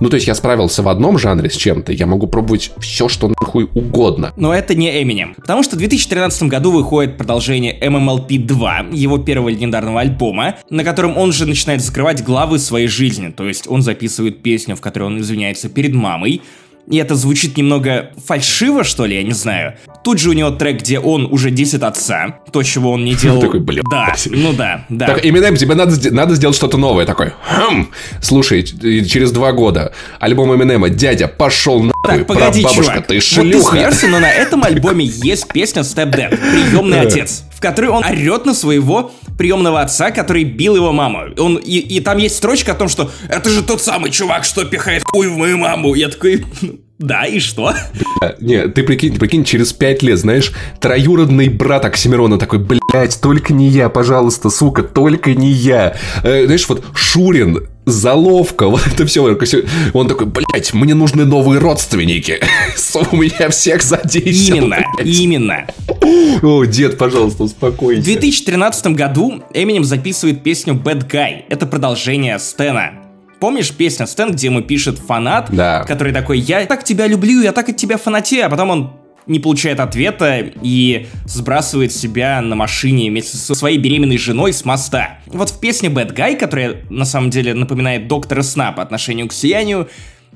Ну, то есть я справился в одном жанре с чем-то, я могу пробовать все, что нахуй угодно. Но это не Эминем. Потому что в 2013 году выходит продолжение MMLP 2, его первого легендарного альбома, на котором он же начинает закрывать главы своей жизни. То есть он записывает песню, в которой он извиняется перед мамой. И это звучит немного фальшиво, что ли, я не знаю. Тут же у него трек, где он уже 10 отца, то, чего он не делал. Такой, бля. Да, ну да, да. Так, Eminem, тебе надо, надо сделать что-то новое. Такой, хм, слушай, через два года альбом Эминема «Дядя, пошел нахуй, Так, погоди, прабабушка, чувак. ты Вот ты шлюха». смеешься, но на этом альбоме есть песня Step Dad, приемный Да. отец, в которой он орет на своего приемного отца, который бил его маму. Он, и, и там есть строчка о том, что это же тот самый чувак, что пихает хуй в мою маму. Я такой, «Ну, да, и что? А, Не, ты прикинь, прикинь, через пять лет, знаешь, троюродный брат Оксимирона такой, блядь, только не я, пожалуйста, сука, только не я. Э, знаешь, вот Шурин, Заловка, вот это все. Он такой, блядь, мне нужны новые родственники. У меня всех задействовал. Именно, именно. О, дед, пожалуйста, В успокойся. 2013 году Эминем записывает песню Bad Guy. Это продолжение Стена. Помнишь песню Стэн, где ему пишет фанат, Да. который такой, я так тебя люблю, я так от тебя фанатею, а потом он не получает ответа и сбрасывает себя на машине вместе со своей беременной женой с моста. Вот в песне Bad Guy, которая на самом деле напоминает доктора Сна по отношению к сиянию,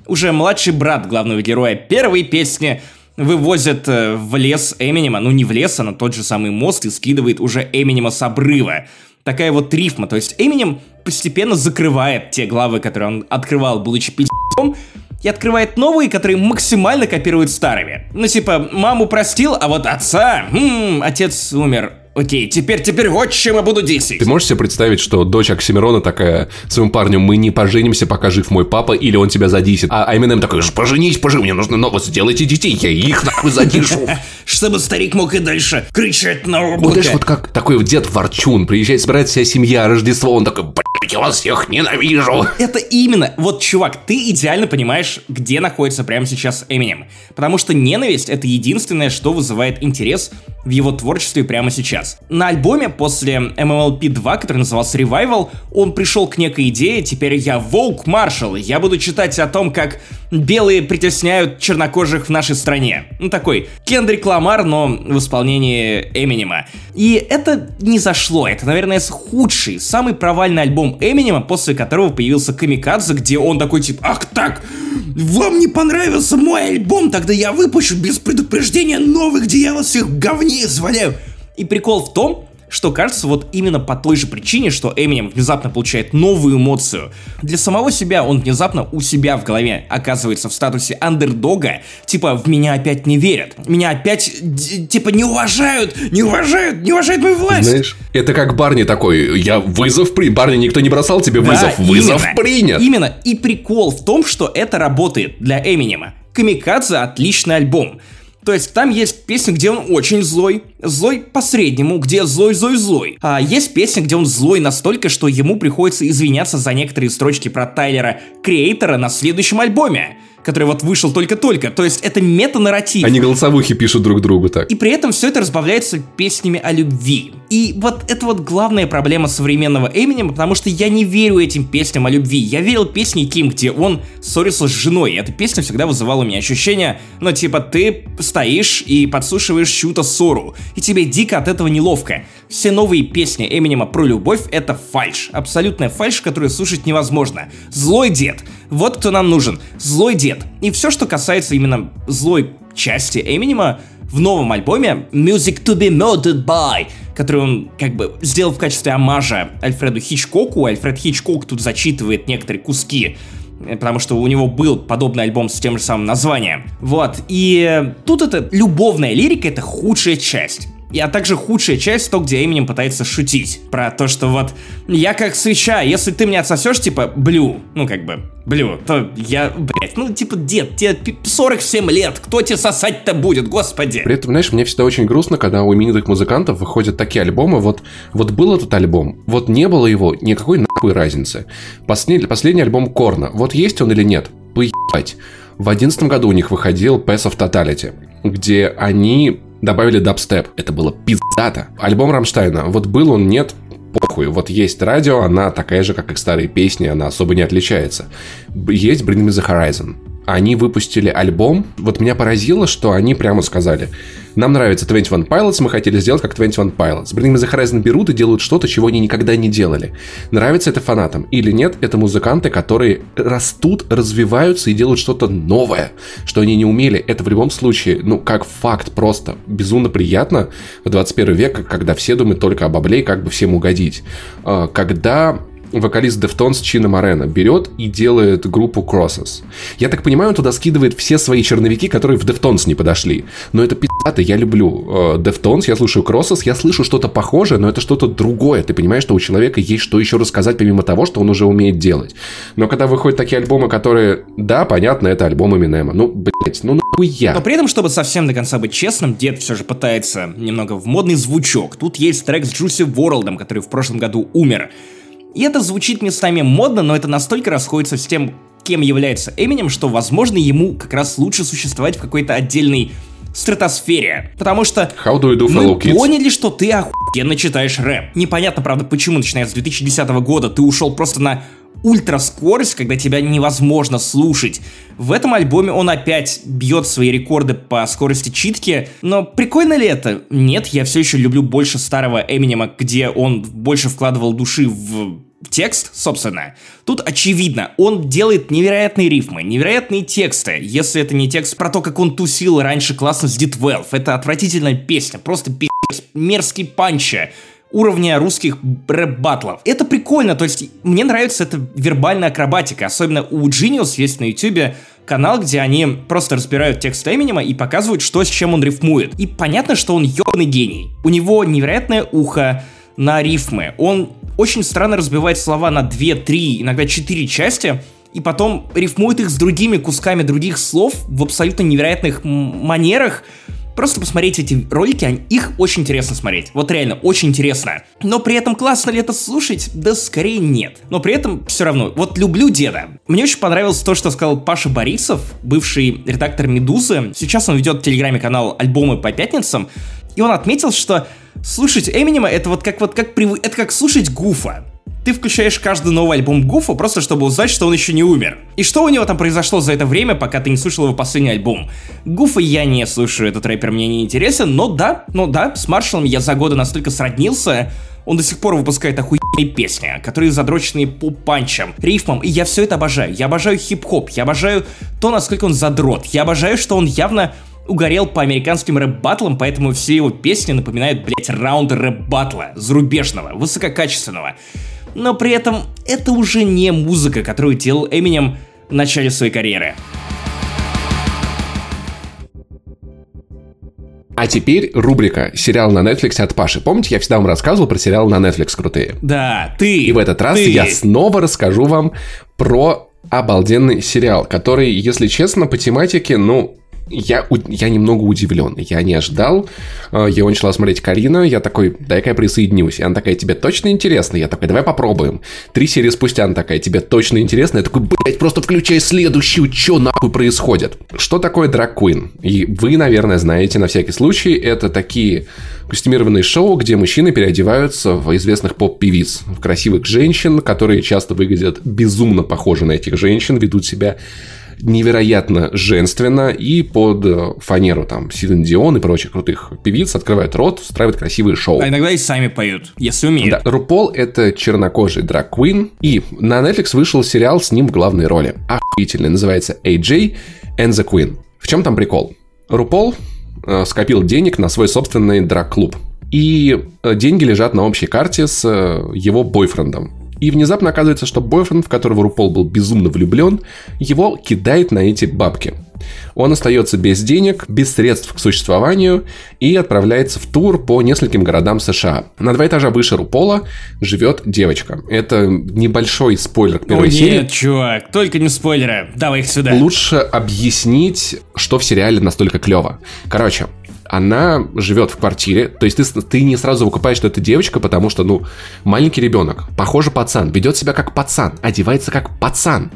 уже младший брат главного героя первой песни вывозят э, в лес Эминема, ну не в лес, а на тот же самый мост и скидывает уже Эминема с обрыва. Такая вот рифма, то есть Эминем постепенно закрывает те главы, которые он открывал, будучи пиздецом, и открывает новые, которые максимально копируют старыми. Ну типа, маму простил, а вот отца, м, отец умер. Окей, теперь, теперь вот чем я буду действовать. Ты можешь себе представить, что дочь Оксимирона такая своему парню, мы не поженимся, пока жив мой папа, или он тебя задисит. А Эминем такой, «Ж поженись, поженись, мне нужно новое, сделайте детей, я их нахуй задишу. Чтобы старик мог и дальше кричать на Вот облако. знаешь, вот как такой вот дед Ворчун, приезжает, собирает вся семья, Рождество, он такой, блядь, я вас всех ненавижу. Это именно, вот, чувак, ты идеально понимаешь, где находится прямо сейчас Эминем. Потому что ненависть — это единственное, что вызывает интерес в его творчестве прямо сейчас. На альбоме после MMLP 2, который назывался Revival, он пришел к некой идее, теперь я Волк Маршал, я буду читать о том, как белые притесняют чернокожих в нашей стране. Ну такой Кендрик Ламар, но в исполнении Эминема. И это не зашло, это, наверное, худший, самый провальный альбом Эминема, после которого появился Камикадзе, где он такой типа, ах так, вам не понравился мой альбом, тогда я выпущу без предупреждения новый, где я вас всех говне изваляю. И прикол в том, что кажется вот именно по той же причине, что Эминем внезапно получает новую эмоцию. Для самого себя он внезапно у себя в голове оказывается в статусе андердога, типа в меня опять не верят, меня опять типа не уважают, не уважают, не уважают мою власть. Знаешь, это как Барни такой, я вызов при... Барни, никто не бросал тебе вызов, да, вызов именно, принят. Именно, и прикол в том, что это работает для Эминема. Камикадзе отличный альбом. То есть там есть песня, где он очень злой, злой по-среднему, где злой-злой-злой. А есть песня, где он злой настолько, что ему приходится извиняться за некоторые строчки про Тайлера Креатора на следующем альбоме который вот вышел только-только. То есть это мета-нарратив. Они голосовухи пишут друг другу так. И при этом все это разбавляется песнями о любви. И вот это вот главная проблема современного Эминема, потому что я не верю этим песням о любви. Я верил песне Ким, где он ссорился с женой. И эта песня всегда вызывала у меня ощущение, ну типа ты стоишь и подслушиваешь чью-то ссору, и тебе дико от этого неловко. Все новые песни Эминема про любовь — это фальш. Абсолютная фальш, которую слушать невозможно. Злой дед. Вот кто нам нужен. Злой дед. И все, что касается именно злой части Эминема, в новом альбоме Music to be Murdered by, который он как бы сделал в качестве амажа Альфреду Хичкоку. Альфред Хичкок тут зачитывает некоторые куски э, потому что у него был подобный альбом с тем же самым названием. Вот, и тут это любовная лирика, это худшая часть. И, а также худшая часть, то, где Эминем пытается шутить. Про то, что вот, я как свеча, если ты мне отсосешь, типа, блю, ну как бы, блю, то я, блядь, ну типа, дед, тебе 47 лет, кто тебе сосать-то будет, господи. При этом, знаешь, мне всегда очень грустно, когда у именитых музыкантов выходят такие альбомы, вот, вот был этот альбом, вот не было его, никакой нахуй разницы. Последний, последний альбом Корна, вот есть он или нет, поебать. В одиннадцатом году у них выходил Pass of Totality, где они добавили дабстеп. Это было пиздато. Альбом Рамштайна. Вот был он, нет, похуй. Вот есть радио, она такая же, как и старые песни, она особо не отличается. Есть Bring Me The Horizon. Они выпустили альбом. Вот меня поразило, что они прямо сказали, нам нравится 21 Pilots, мы хотели сделать как 21 Pilots. Bring Me The Horizon берут и делают что-то, чего они никогда не делали. Нравится это фанатам или нет, это музыканты, которые растут, развиваются и делают что-то новое, что они не умели. Это в любом случае, ну, как факт просто безумно приятно в 21 век, когда все думают только об облей, как бы всем угодить. А, когда вокалист Deftones Чина Морена берет и делает группу Crosses. Я так понимаю, он туда скидывает все свои черновики, которые в Deftones не подошли. Но это пи***то, я люблю э, Deftones, я слушаю Crosses, я слышу что-то похожее, но это что-то другое. Ты понимаешь, что у человека есть что еще рассказать, помимо того, что он уже умеет делать. Но когда выходят такие альбомы, которые, да, понятно, это альбом Эминема. Ну, блять, ну нахуя. Но при этом, чтобы совсем до конца быть честным, дед все же пытается немного в модный звучок. Тут есть трек с Джуси Ворлдом, который в прошлом году умер. И это звучит местами модно, но это настолько расходится с тем, кем является Эминем, что, возможно, ему как раз лучше существовать в какой-то отдельной стратосфере. Потому что How do you do, мы kids? поняли, что ты охуенно читаешь рэп. Непонятно, правда, почему, начиная с 2010 года, ты ушел просто на ультраскорость, когда тебя невозможно слушать. В этом альбоме он опять бьет свои рекорды по скорости читки, но прикольно ли это? Нет, я все еще люблю больше старого Эминема, где он больше вкладывал души в текст, собственно, тут очевидно, он делает невероятные рифмы, невероятные тексты. Если это не текст про то, как он тусил раньше классно с D12, это отвратительная песня, просто пи***ц, мерзкий панча уровня русских рэп-батлов. Это прикольно, то есть мне нравится эта вербальная акробатика, особенно у Genius есть на ютюбе канал, где они просто разбирают текст Эминема и показывают, что с чем он рифмует. И понятно, что он ёбаный гений. У него невероятное ухо на рифмы. Он очень странно разбивает слова на 2, 3, иногда 4 части, и потом рифмует их с другими кусками других слов в абсолютно невероятных манерах, Просто посмотреть эти ролики, их очень интересно смотреть. Вот реально, очень интересно. Но при этом классно ли это слушать? Да скорее нет. Но при этом все равно. Вот люблю деда. Мне очень понравилось то, что сказал Паша Борисов, бывший редактор «Медузы». Сейчас он ведет в Телеграме канал «Альбомы по пятницам». И он отметил, что слушать Эминема это вот как вот как прив... это как слушать Гуфа. Ты включаешь каждый новый альбом Гуфа просто чтобы узнать, что он еще не умер. И что у него там произошло за это время, пока ты не слушал его последний альбом. Гуфа я не слушаю, этот рэпер мне не интересен, но да, ну да, с Маршалом я за годы настолько сроднился, он до сих пор выпускает охуенные песни, которые задроченные по панчам, рифмам, и я все это обожаю. Я обожаю хип-хоп, я обожаю то, насколько он задрот, я обожаю, что он явно угорел по американским рэп-баттлам, поэтому все его песни напоминают, блять, раунды рэп-баттла, зарубежного, высококачественного. Но при этом это уже не музыка, которую делал Эминем в начале своей карьеры. А теперь рубрика «Сериал на Netflix от Паши». Помните, я всегда вам рассказывал про сериалы на Netflix крутые? Да, ты. И в этот раз ты. я снова расскажу вам про обалденный сериал, который, если честно, по тематике, ну, я, я немного удивлен. Я не ожидал. Э, Его начала смотреть Карина. Я такой, дай-ка я присоединюсь. И она такая, тебе точно интересно? Я такой, давай попробуем. Три серии спустя она такая, тебе точно интересно? Я такой, блять, просто включай следующую, что нахуй происходит? Что такое Queen? И вы, наверное, знаете на всякий случай, это такие костюмированные шоу, где мужчины переодеваются в известных поп-певиц, в красивых женщин, которые часто выглядят безумно похожи на этих женщин, ведут себя невероятно женственно и под э, фанеру там Силен Дион и прочих крутых певиц открывают рот, устраивают красивые шоу. А иногда и сами поют, если умеют. Да, Рупол — это чернокожий Queen, и на Netflix вышел сериал с ним в главной роли. Охуительный, называется AJ and the Queen. В чем там прикол? Рупол э, скопил денег на свой собственный драг-клуб. И э, деньги лежат на общей карте с э, его бойфрендом. И внезапно оказывается, что бойфренд, в которого Рупол был безумно влюблен, его кидает на эти бабки. Он остается без денег, без средств к существованию и отправляется в тур по нескольким городам США. На два этажа выше Рупола живет девочка. Это небольшой спойлер к О первой серии. нет, чувак, только не спойлеры. Давай их сюда. Лучше объяснить, что в сериале настолько клево. Короче, она живет в квартире, то есть ты, ты не сразу выкупаешь, что это девочка, потому что, ну, маленький ребенок, похоже пацан, ведет себя как пацан, одевается как пацан.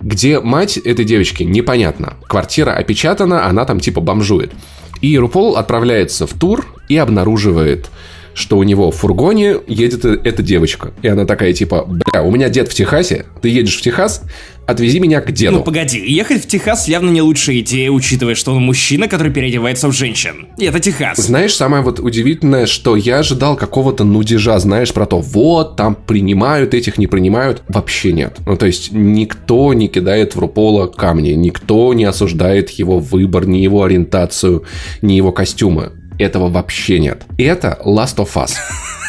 Где мать этой девочки, непонятно. Квартира опечатана, она там типа бомжует. И Рупол отправляется в тур и обнаруживает, что у него в фургоне едет э- эта девочка. И она такая типа, бля, у меня дед в Техасе, ты едешь в Техас, отвези меня к деду. Ну погоди, ехать в Техас явно не лучшая идея, учитывая, что он мужчина, который переодевается в женщин. И это Техас. Знаешь, самое вот удивительное, что я ожидал какого-то нудежа, знаешь, про то, вот, там принимают этих, не принимают. Вообще нет. Ну, то есть, никто не кидает в Рупола камни, никто не осуждает его выбор, ни его ориентацию, ни его костюмы. Этого вообще нет. Это Last of Us.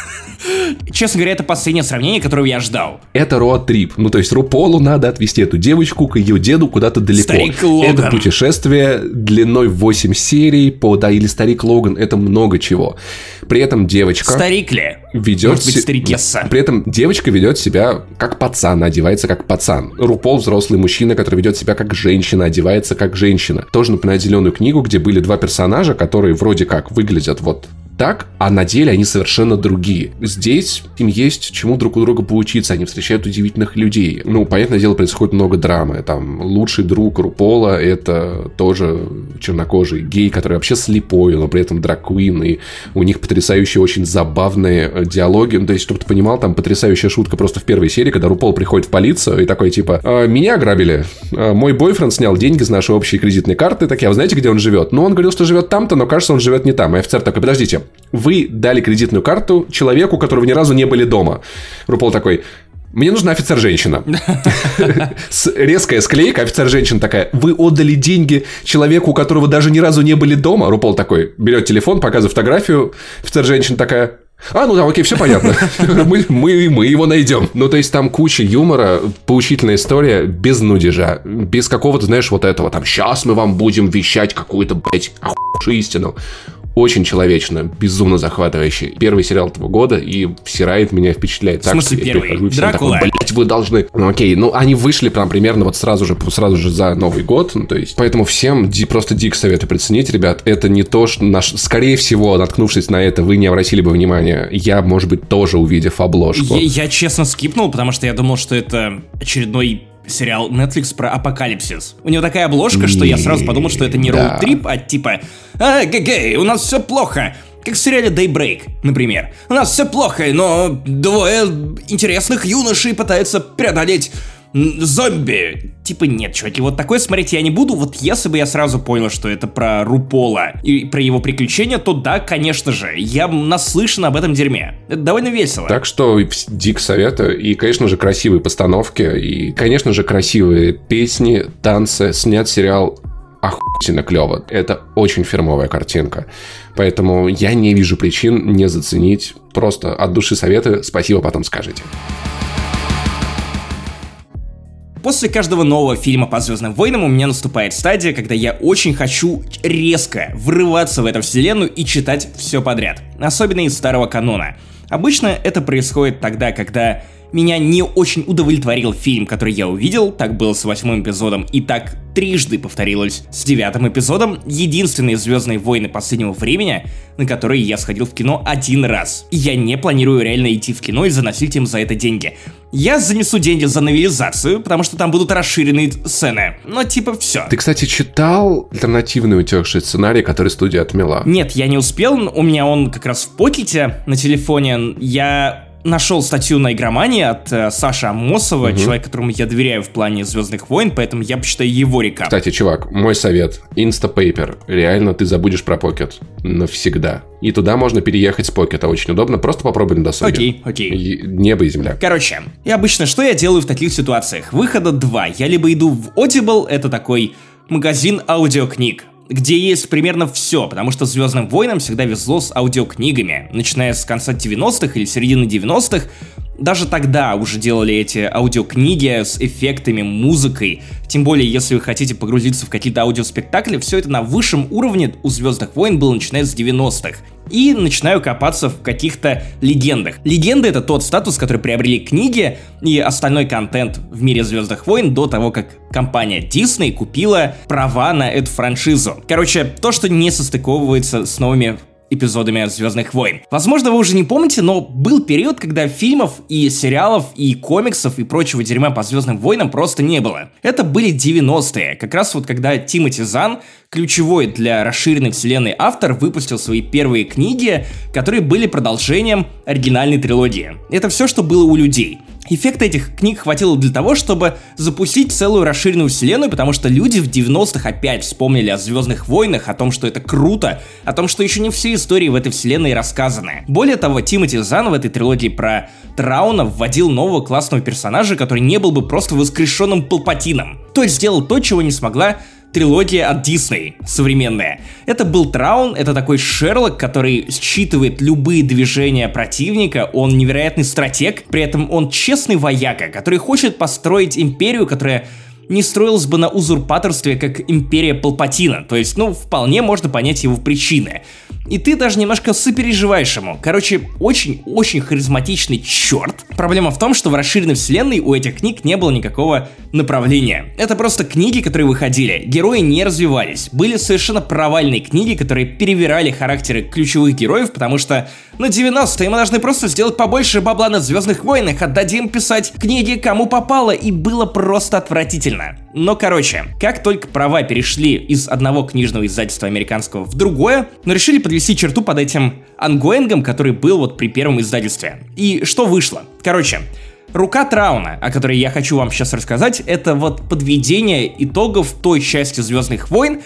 Честно говоря, это последнее сравнение, которого я ждал. Это роад-трип. Ну, то есть, Руполу надо отвезти эту девочку к ее деду куда-то далеко. Старик Логан. Это путешествие длиной в 8 серий по, да, или Старик Логан, это много чего. При этом девочка... Старик ли? ведет Может быть, старикесса. При этом девочка ведет себя как пацан, одевается как пацан. Рупол взрослый мужчина, который ведет себя как женщина, одевается как женщина. Тоже напоминает зеленую книгу, где были два персонажа, которые вроде как выглядят вот так, а на деле они совершенно другие. Здесь им есть чему друг у друга поучиться, они встречают удивительных людей. Ну, понятное дело, происходит много драмы. Там лучший друг Рупола это тоже чернокожий гей, который вообще слепой, но при этом драквин, и у них потрясающие, очень забавные э, диалоги. Ну, то есть, чтобы ты понимал, там потрясающая шутка просто в первой серии, когда Рупол приходит в полицию и такой, типа, «А, меня ограбили, А, мой бойфренд снял деньги с нашей общей кредитной карты, так я, знаете, где он живет? Ну, он говорил, что живет там-то, но кажется, он живет не там. И офицер такой, подождите, вы дали кредитную карту человеку, которого ни разу не были дома. Рупол такой, мне нужна офицер-женщина. Резкая склейка, офицер-женщина такая, вы отдали деньги человеку, у которого даже ни разу не были дома. Рупол такой, берет телефон, показывает фотографию, офицер-женщина такая, а, ну да, окей, все понятно. Мы, мы, мы его найдем. Ну, то есть там куча юмора, поучительная история, без нудежа, без какого-то, знаешь, вот этого, там, сейчас мы вам будем вещать какую-то, блядь, охуевшую истину. Очень человечно, безумно захватывающий. Первый сериал этого года и всирает меня, впечатляет. В смысле так, первый? Я всем Дракула? такой, блять, вы должны... Ну окей, ну они вышли прям примерно вот сразу же, сразу же за Новый год, ну то есть, поэтому всем ди- просто дико советую приценить, ребят, это не то, что наш... Скорее всего, наткнувшись на это, вы не обратили бы внимания. Я, может быть, тоже увидев обложку. Я, я честно скипнул, потому что я думал, что это очередной сериал Netflix про апокалипсис. У него такая обложка, что я сразу подумал, что это не роуд-трип, а типа «А, гей, у нас все плохо». Как в сериале Daybreak, например. У нас все плохо, но двое интересных юношей пытаются преодолеть зомби. Типа нет, чуваки, вот такое смотреть я не буду. Вот если бы я сразу понял, что это про Рупола и про его приключения, то да, конечно же, я наслышан об этом дерьме. Это довольно весело. Так что дико советую. И, конечно же, красивые постановки. И, конечно же, красивые песни, танцы. Снят сериал охуительно клево. Это очень фирмовая картинка. Поэтому я не вижу причин не заценить. Просто от души советую. Спасибо, потом скажите. После каждого нового фильма по Звездным войнам у меня наступает стадия, когда я очень хочу резко врываться в эту вселенную и читать все подряд. Особенно из старого канона. Обычно это происходит тогда, когда меня не очень удовлетворил фильм, который я увидел, так было с восьмым эпизодом, и так трижды повторилось с девятым эпизодом, единственные Звездные войны последнего времени, на которые я сходил в кино один раз. И я не планирую реально идти в кино и заносить им за это деньги. Я занесу деньги за новелизацию, потому что там будут расширенные сцены. Но типа все. Ты, кстати, читал альтернативный утекший сценарий, который студия отмела? Нет, я не успел, у меня он как раз в покете на телефоне. Я нашел статью на игромании от э, Саши Амосова, Мгм. человек, которому я доверяю в плане Звездных войн, поэтому я почитаю его рекап. Кстати, чувак, мой совет. Instapaper. Реально, ты забудешь про Pocket. Навсегда. И туда можно переехать с Pocket. Очень удобно. Просто попробуй на досуге. Окей, окей. И Небо и земля. Короче, и обычно что я делаю в таких ситуациях? Выхода два. Я либо иду в Audible, это такой магазин аудиокниг, где есть примерно все, потому что Звездным войнам всегда везло с аудиокнигами. Начиная с конца 90-х или середины 90-х, даже тогда уже делали эти аудиокниги с эффектами, музыкой. Тем более, если вы хотите погрузиться в какие-то аудиоспектакли, все это на высшем уровне у Звездных войн было начиная с 90-х. И начинаю копаться в каких-то легендах. Легенды это тот статус, который приобрели книги и остальной контент в мире Звездных войн до того, как компания Disney купила права на эту франшизу. Короче, то, что не состыковывается с новыми эпизодами Звездных войн. Возможно, вы уже не помните, но был период, когда фильмов и сериалов и комиксов и прочего дерьма по Звездным войнам просто не было. Это были 90-е, как раз вот когда Тимоти Зан, ключевой для расширенной вселенной автор, выпустил свои первые книги, которые были продолжением оригинальной трилогии. Это все, что было у людей. Эффекта этих книг хватило для того, чтобы запустить целую расширенную вселенную, потому что люди в 90-х опять вспомнили о Звездных войнах, о том, что это круто, о том, что еще не все истории в этой вселенной рассказаны. Более того, Тимоти Зан в этой трилогии про Трауна вводил нового классного персонажа, который не был бы просто воскрешенным Палпатином. То есть сделал то, чего не смогла трилогия от Дисней, современная. Это был Траун, это такой Шерлок, который считывает любые движения противника, он невероятный стратег, при этом он честный вояка, который хочет построить империю, которая не строилась бы на узурпаторстве, как империя Палпатина. То есть, ну, вполне можно понять его причины. И ты даже немножко сопереживаешь ему. Короче, очень-очень харизматичный черт. Проблема в том, что в расширенной вселенной у этих книг не было никакого направления. Это просто книги, которые выходили. Герои не развивались. Были совершенно провальные книги, которые перевирали характеры ключевых героев, потому что на 90-е мы должны просто сделать побольше бабла на Звездных войнах, отдадим писать книги кому попало, и было просто отвратительно. Но короче, как только права перешли из одного книжного издательства американского в другое, но решили подвести черту под этим ангоингом, который был вот при первом издательстве. И что вышло? Короче, Рука Трауна, о которой я хочу вам сейчас рассказать, это вот подведение итогов той части Звездных войн,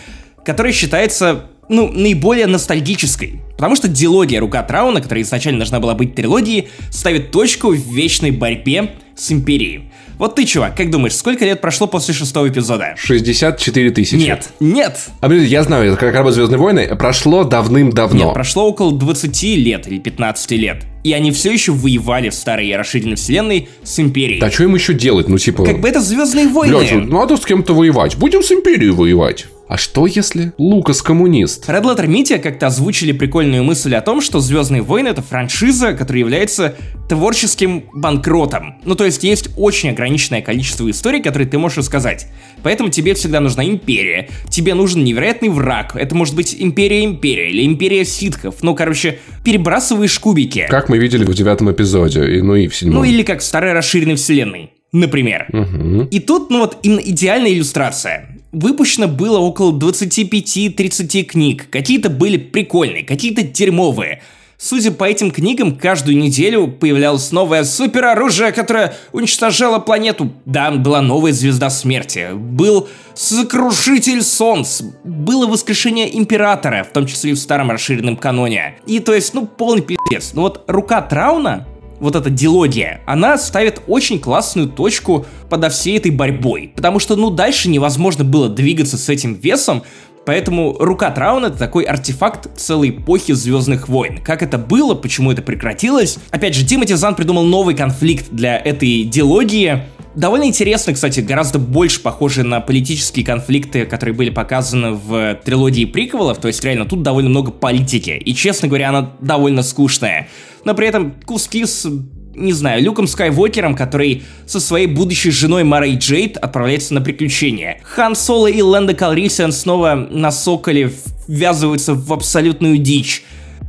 которая считается, ну, наиболее ностальгической. Потому что дилогия Рука Трауна, которая изначально должна была быть трилогией, ставит точку в вечной борьбе с Империей. Вот ты, чувак, как думаешь, сколько лет прошло после шестого эпизода? 64 тысячи. Нет, нет. А, блин, я знаю, это как работают Звездные войны. Прошло давным-давно. Нет, прошло около 20 лет или 15 лет. И они все еще воевали в старой расширенной вселенной с Империей. Да что им еще делать? Ну, типа... Как бы это Звездные войны. Блядь, надо с кем-то воевать. Будем с Империей воевать. А что если Лукас коммунист? Red Letter Media как-то озвучили прикольную мысль о том, что Звездные войны это франшиза, которая является творческим банкротом. Ну, то есть есть очень ограниченное количество историй, которые ты можешь рассказать. Поэтому тебе всегда нужна империя. Тебе нужен невероятный враг. Это может быть империя империя или империя ситхов. Ну, короче, перебрасываешь кубики. Как мы видели в девятом эпизоде, и, ну и в седьмом. Ну, или как в старой расширенной вселенной. Например. Угу. И тут, ну вот, именно идеальная иллюстрация. Выпущено было около 25-30 книг. Какие-то были прикольные, какие-то дерьмовые. Судя по этим книгам, каждую неделю появлялось новое супероружие, которое уничтожало планету. Да, была новая звезда смерти. Был сокрушитель солнц. Было воскрешение императора, в том числе и в старом расширенном каноне. И то есть, ну, полный пиздец. Ну вот рука Трауна вот эта дилогия, она ставит очень классную точку подо всей этой борьбой. Потому что, ну, дальше невозможно было двигаться с этим весом, Поэтому рука Трауна это такой артефакт целой эпохи Звездных войн. Как это было, почему это прекратилось? Опять же, Тимоти Зан придумал новый конфликт для этой дилогии. Довольно интересно, кстати, гораздо больше похожи на политические конфликты, которые были показаны в трилогии приквелов, то есть реально тут довольно много политики, и, честно говоря, она довольно скучная. Но при этом куски с не знаю, Люком Скайуокером, который со своей будущей женой Марой Джейд отправляется на приключения. Хан Соло и Лэнда Калрисиан снова на Соколе ввязываются в абсолютную дичь.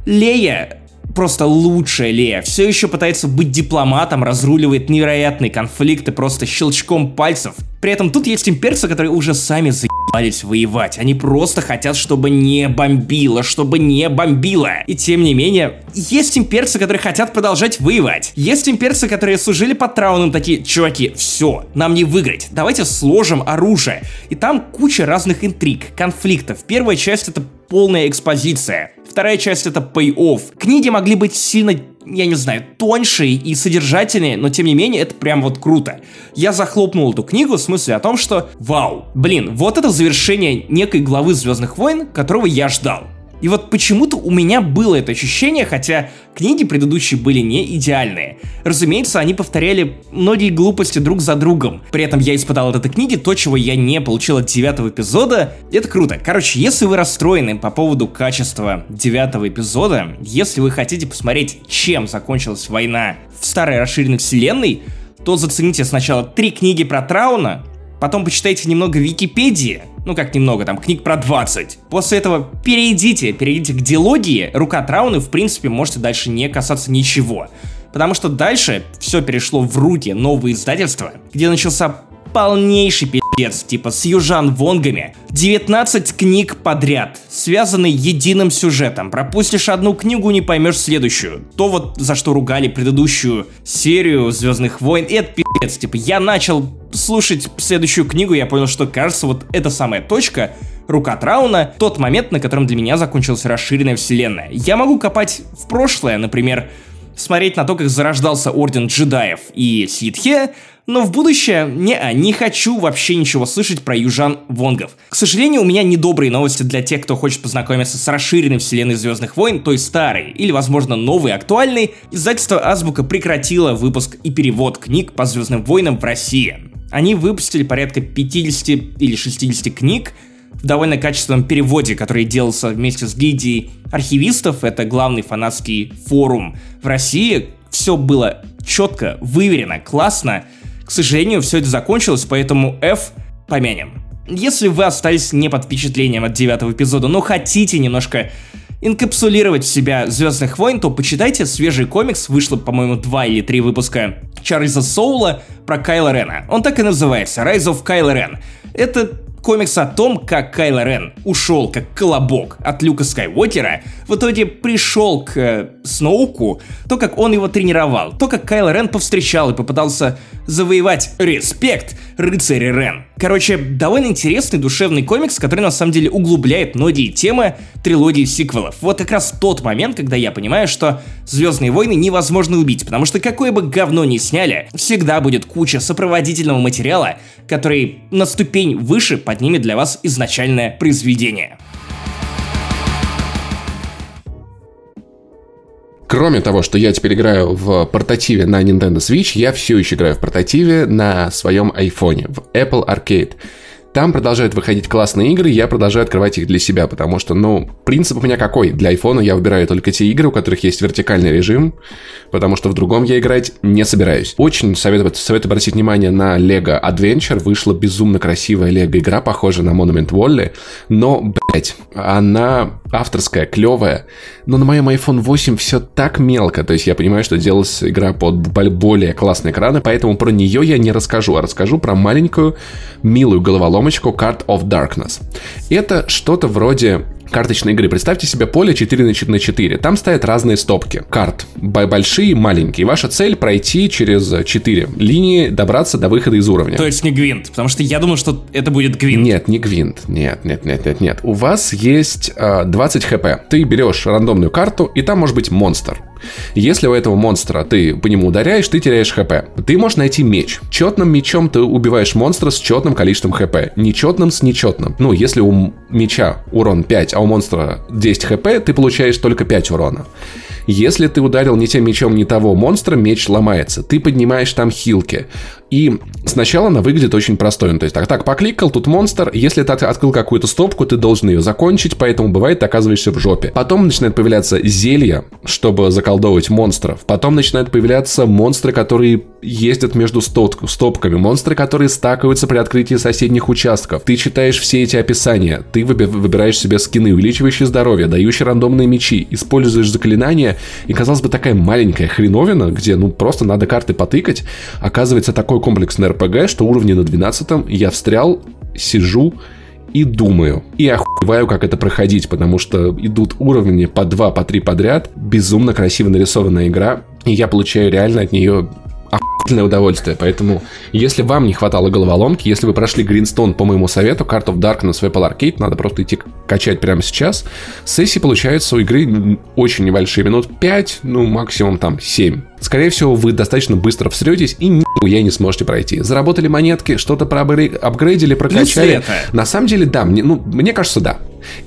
Лея просто лучшая Лея. Все еще пытается быть дипломатом, разруливает невероятные конфликты просто щелчком пальцев. При этом тут есть имперцы, которые уже сами заебались воевать. Они просто хотят, чтобы не бомбило, чтобы не бомбило. И тем не менее, есть имперцы, которые хотят продолжать воевать. Есть имперцы, которые служили под трауном, такие, чуваки, все, нам не выиграть. Давайте сложим оружие. И там куча разных интриг, конфликтов. Первая часть это полная экспозиция. Вторая часть это pay-off. Книги могли быть сильно, я не знаю, тоньше и содержательнее, но тем не менее это прям вот круто. Я захлопнул эту книгу в смысле о том, что вау, блин, вот это завершение некой главы Звездных войн, которого я ждал. И вот почему-то у меня было это ощущение, хотя книги предыдущие были не идеальные. Разумеется, они повторяли многие глупости друг за другом. При этом я испытал от этой книги то, чего я не получил от девятого эпизода. Это круто. Короче, если вы расстроены по поводу качества девятого эпизода, если вы хотите посмотреть, чем закончилась война в старой расширенной вселенной, то зацените сначала три книги про Трауна, потом почитайте немного Википедии, ну как немного, там книг про 20. После этого перейдите, перейдите к диалогии, рука Трауны, в принципе, можете дальше не касаться ничего. Потому что дальше все перешло в руки нового издательства, где начался полнейший пиздец, типа с Южан Вонгами. 19 книг подряд, связанные единым сюжетом. Пропустишь одну книгу, не поймешь следующую. То вот за что ругали предыдущую серию Звездных войн, это пиздец. Типа я начал слушать следующую книгу, я понял, что кажется вот эта самая точка, Рука Трауна, тот момент, на котором для меня закончилась расширенная вселенная. Я могу копать в прошлое, например, смотреть на то, как зарождался Орден Джедаев и Ситхе, но в будущее не, не хочу вообще ничего слышать про южан Вонгов. К сожалению, у меня недобрые новости для тех, кто хочет познакомиться с расширенной вселенной Звездных войн, той старой, или, возможно, новой, актуальной. Издательство Азбука прекратило выпуск и перевод книг по Звездным войнам в России. Они выпустили порядка 50 или 60 книг, в довольно качественном переводе, который делался вместе с гильдией архивистов, это главный фанатский форум в России. Все было четко, выверено, классно. К сожалению, все это закончилось, поэтому F помянем. Если вы остались не под впечатлением от девятого эпизода, но хотите немножко инкапсулировать в себя Звездных войн, то почитайте свежий комикс, вышло, по-моему, два или три выпуска Чарльза Соула про Кайла Рена. Он так и называется, Rise of Kylo Ren. Это Комикс о том, как Кайло Рен ушел как колобок от Люка Скайуокера, в итоге пришел к э, Сноуку, то, как он его тренировал, то, как Кайло Рен повстречал и попытался завоевать респект рыцаря Рен. Короче, довольно интересный душевный комикс, который на самом деле углубляет многие темы трилогии сиквелов. Вот как раз тот момент, когда я понимаю, что Звездные войны невозможно убить, потому что какое бы говно ни сняли, всегда будет куча сопроводительного материала, который на ступень выше поднимет для вас изначальное произведение. Кроме того, что я теперь играю в портативе на Nintendo Switch, я все еще играю в портативе на своем айфоне, в Apple Arcade. Там продолжают выходить классные игры, я продолжаю открывать их для себя, потому что, ну, принцип у меня какой? Для айфона я выбираю только те игры, у которых есть вертикальный режим, потому что в другом я играть не собираюсь. Очень советую, советую обратить внимание на Lego Adventure. Вышла безумно красивая Lego игра, похожая на Monument Valley, но, блять, она авторская, клевая, но на моем iPhone 8 все так мелко, то есть я понимаю, что делалась игра под более классные экраны, поэтому про нее я не расскажу, а расскажу про маленькую, милую головоломочку Card of Darkness. Это что-то вроде карточной игры. Представьте себе поле 4 на 4. Там стоят разные стопки карт. Большие, маленькие. Ваша цель пройти через 4 линии, добраться до выхода из уровня. То есть не гвинт, потому что я думал, что это будет гвинт. Нет, не гвинт. Нет, нет, нет, нет, нет. У вас есть э, 20 хп. Ты берешь рандомную карту, и там может быть монстр. Если у этого монстра ты по нему ударяешь, ты теряешь хп. Ты можешь найти меч. Четным мечом ты убиваешь монстра с четным количеством хп. Нечетным с нечетным. Ну, если у меча урон 5, а у монстра 10 хп, ты получаешь только 5 урона. Если ты ударил не тем мечом не того монстра, меч ломается. Ты поднимаешь там хилки. И сначала она выглядит очень простой. Ну, то есть так, так, покликал, тут монстр. Если ты открыл какую-то стопку, ты должен ее закончить, поэтому бывает, ты оказываешься в жопе. Потом начинает появляться зелья, чтобы заколдовывать монстров. Потом начинают появляться монстры, которые ездят между стоп стопками. Монстры, которые стакаются при открытии соседних участков. Ты читаешь все эти описания. Ты выбираешь себе скины, увеличивающие здоровье, дающие рандомные мечи, используешь заклинания. И, казалось бы, такая маленькая хреновина, где, ну, просто надо карты потыкать, оказывается такой такой комплексный РПГ, что уровни на 12 я встрял, сижу и думаю. И охуеваю, как это проходить, потому что идут уровни по 2, по 3 подряд. Безумно красиво нарисованная игра. И я получаю реально от нее охуительное удовольствие. Поэтому, если вам не хватало головоломки, если вы прошли Гринстон по моему совету, Card of Darkness в Apple Arcade, надо просто идти качать прямо сейчас. Сессии получаются у игры очень небольшие, минут 5, ну максимум там 7. Скорее всего, вы достаточно быстро всретесь и нихуя не сможете пройти. Заработали монетки, что-то проапгрейдили, прокачали. На самом деле, да, мне, ну, мне кажется, да.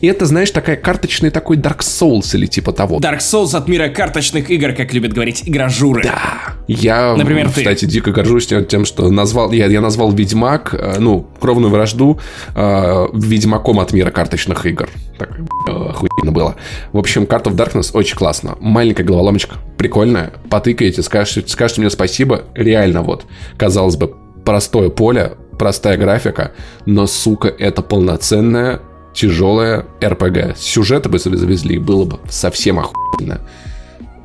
И это, знаешь, такая карточный такой Dark Souls или типа того. Dark Souls от мира карточных игр, как любят говорить игражуры. Да. Я, Например, кстати, ты. дико горжусь тем, что назвал, я, я назвал Ведьмак, э, ну, кровную вражду, э, Ведьмаком от мира карточных игр. Так, охуенно было. В общем, Card of Darkness очень классно. Маленькая головоломочка, прикольная. Потыкаете, скажете, скажете мне спасибо. Реально вот, казалось бы, простое поле, простая графика, но, сука, это полноценная тяжелая РПГ. Сюжеты бы завезли, было бы совсем охуенно.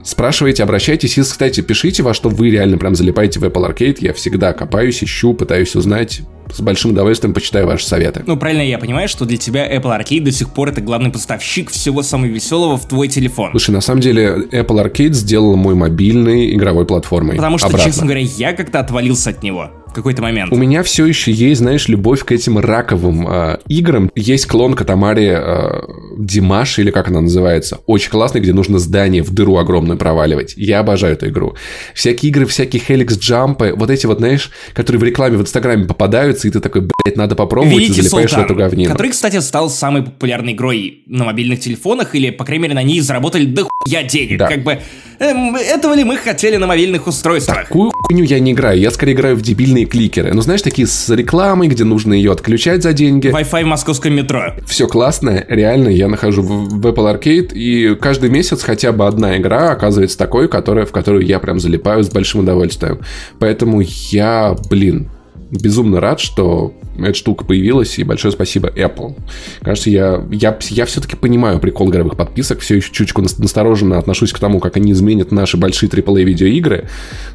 Спрашивайте, обращайтесь и, кстати, пишите, во что вы реально прям залипаете в Apple Arcade. Я всегда копаюсь, ищу, пытаюсь узнать. С большим удовольствием почитаю ваши советы. Ну, правильно я понимаю, что для тебя Apple Arcade до сих пор это главный поставщик всего самого веселого в твой телефон. Слушай, на самом деле Apple Arcade сделал мой мобильной игровой платформой. Потому что, Обратно. честно говоря, я как-то отвалился от него какой-то момент. У меня все еще есть, знаешь, любовь к этим раковым э, играм. Есть клон Катамари э, Димаш, или как она называется. Очень классный, где нужно здание в дыру огромную проваливать. Я обожаю эту игру. Всякие игры, всякие Helix Джампы, вот эти вот, знаешь, которые в рекламе в Инстаграме попадаются, и ты такой, блядь, надо попробовать, Великий и залипаешь Султан, в эту говнину. Который, кстати, стал самой популярной игрой на мобильных телефонах, или, по крайней мере, на ней заработали дохуя денег. Да. Как бы, эм, этого ли мы хотели на мобильных устройствах? Такую хуйню я не играю. Я скорее играю в дебильные кликеры. Ну, знаешь, такие с рекламой, где нужно ее отключать за деньги. Wi-Fi в московском метро. Все классно. Реально, я нахожу в, в Apple Arcade, и каждый месяц хотя бы одна игра оказывается такой, которая, в которую я прям залипаю с большим удовольствием. Поэтому я, блин, безумно рад, что эта штука появилась, и большое спасибо Apple. Кажется, я, я, я все-таки понимаю прикол игровых подписок, все еще чуточку настороженно отношусь к тому, как они изменят наши большие AAA видеоигры,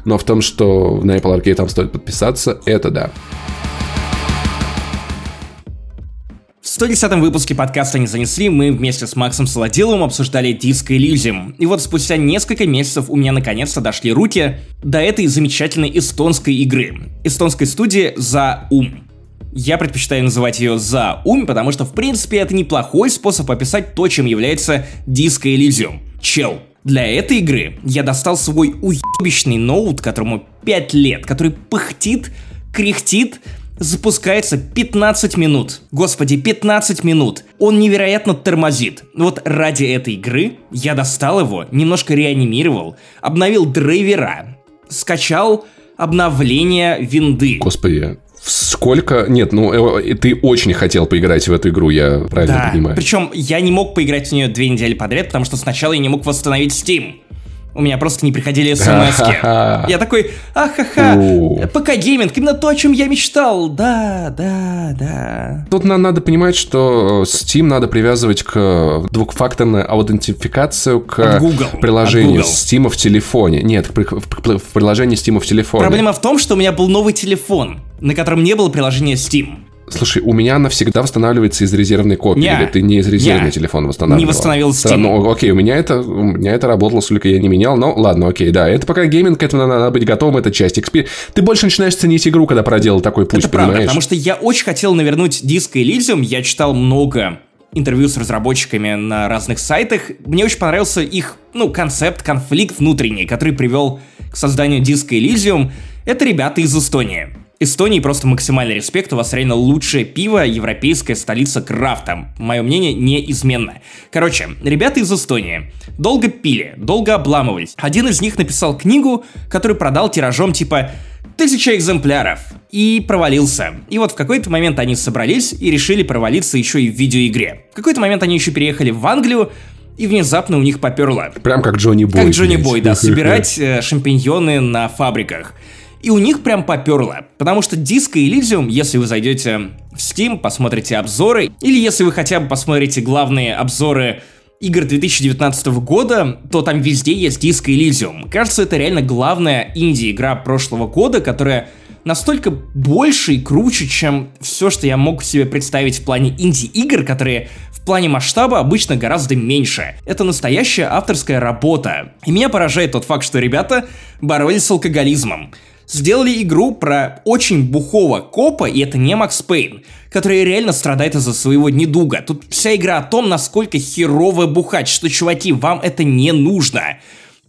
но в том, что на Apple Arcade там стоит подписаться, это да. В 110-м выпуске подкаста «Не занесли» мы вместе с Максом Солоделовым обсуждали Disco Elysium. И вот спустя несколько месяцев у меня наконец-то дошли руки до этой замечательной эстонской игры. Эстонской студии «За ум». Я предпочитаю называть ее «За ум», потому что, в принципе, это неплохой способ описать то, чем является Disco Elysium. Чел, для этой игры я достал свой уебищный ноут, которому 5 лет, который пыхтит, кряхтит, запускается 15 минут. Господи, 15 минут. Он невероятно тормозит. Вот ради этой игры я достал его, немножко реанимировал, обновил драйвера, скачал обновление винды. Господи, Сколько? Нет, ну э, ты очень хотел поиграть в эту игру, я правильно да. понимаю. Причем я не мог поиграть в нее две недели подряд, потому что сначала я не мог восстановить Steam. У меня просто не приходили смс Я такой, ахаха, ПК гейминг, именно то, о чем я мечтал. Да, да, да. Тут нам надо понимать, что Steam надо привязывать к двухфакторной аутентификацию к Google. приложению Steam в телефоне. Нет, в приложении Steam в телефоне. Проблема в том, что у меня был новый телефон, на котором не было приложения Steam. Слушай, у меня она всегда восстанавливается из резервной копии. Не, или ты не из резервный не, телефон восстанавливал? Не восстановил Steam. Ну, окей, у меня это, у меня это работало, сколько я не менял, но ладно, окей, да. Это пока гейминг, к этому надо быть готовым, это часть XP. Ты больше начинаешь ценить игру, когда проделал такой путь, это понимаешь? правда, потому что я очень хотел навернуть диск Elysium, я читал много интервью с разработчиками на разных сайтах. Мне очень понравился их, ну, концепт, конфликт внутренний, который привел к созданию диска Elysium. Это ребята из Эстонии. Эстонии просто максимальный респект, у вас реально лучшее пиво, европейская столица крафта. Мое мнение неизменно. Короче, ребята из Эстонии долго пили, долго обламывались. Один из них написал книгу, которую продал тиражом типа тысяча экземпляров и провалился. И вот в какой-то момент они собрались и решили провалиться еще и в видеоигре. В какой-то момент они еще переехали в Англию, и внезапно у них поперло. Прям как Джонни Бой. Как Джонни Бой, да, собирать э, шампиньоны на фабриках. И у них прям поперло, потому что Disco Elysium, если вы зайдете в Steam, посмотрите обзоры, или если вы хотя бы посмотрите главные обзоры игр 2019 года, то там везде есть Disco Elysium. Кажется, это реально главная инди-игра прошлого года, которая настолько больше и круче, чем все, что я мог себе представить в плане инди-игр, которые в плане масштаба обычно гораздо меньше. Это настоящая авторская работа. И меня поражает тот факт, что ребята боролись с алкоголизмом сделали игру про очень бухого копа, и это не Макс Пейн, который реально страдает из-за своего недуга. Тут вся игра о том, насколько херово бухать, что, чуваки, вам это не нужно.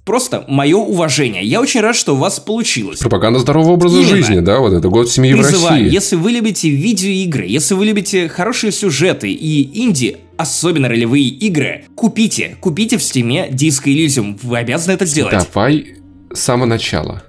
Просто мое уважение. Я очень рад, что у вас получилось. Пропаганда здорового образа Именно. жизни, да, вот это год семьи Призываю, в России. если вы любите видеоигры, если вы любите хорошие сюжеты и инди, особенно ролевые игры, купите, купите в стиме Disco Elysium, вы обязаны это сделать. Давай с самого начала.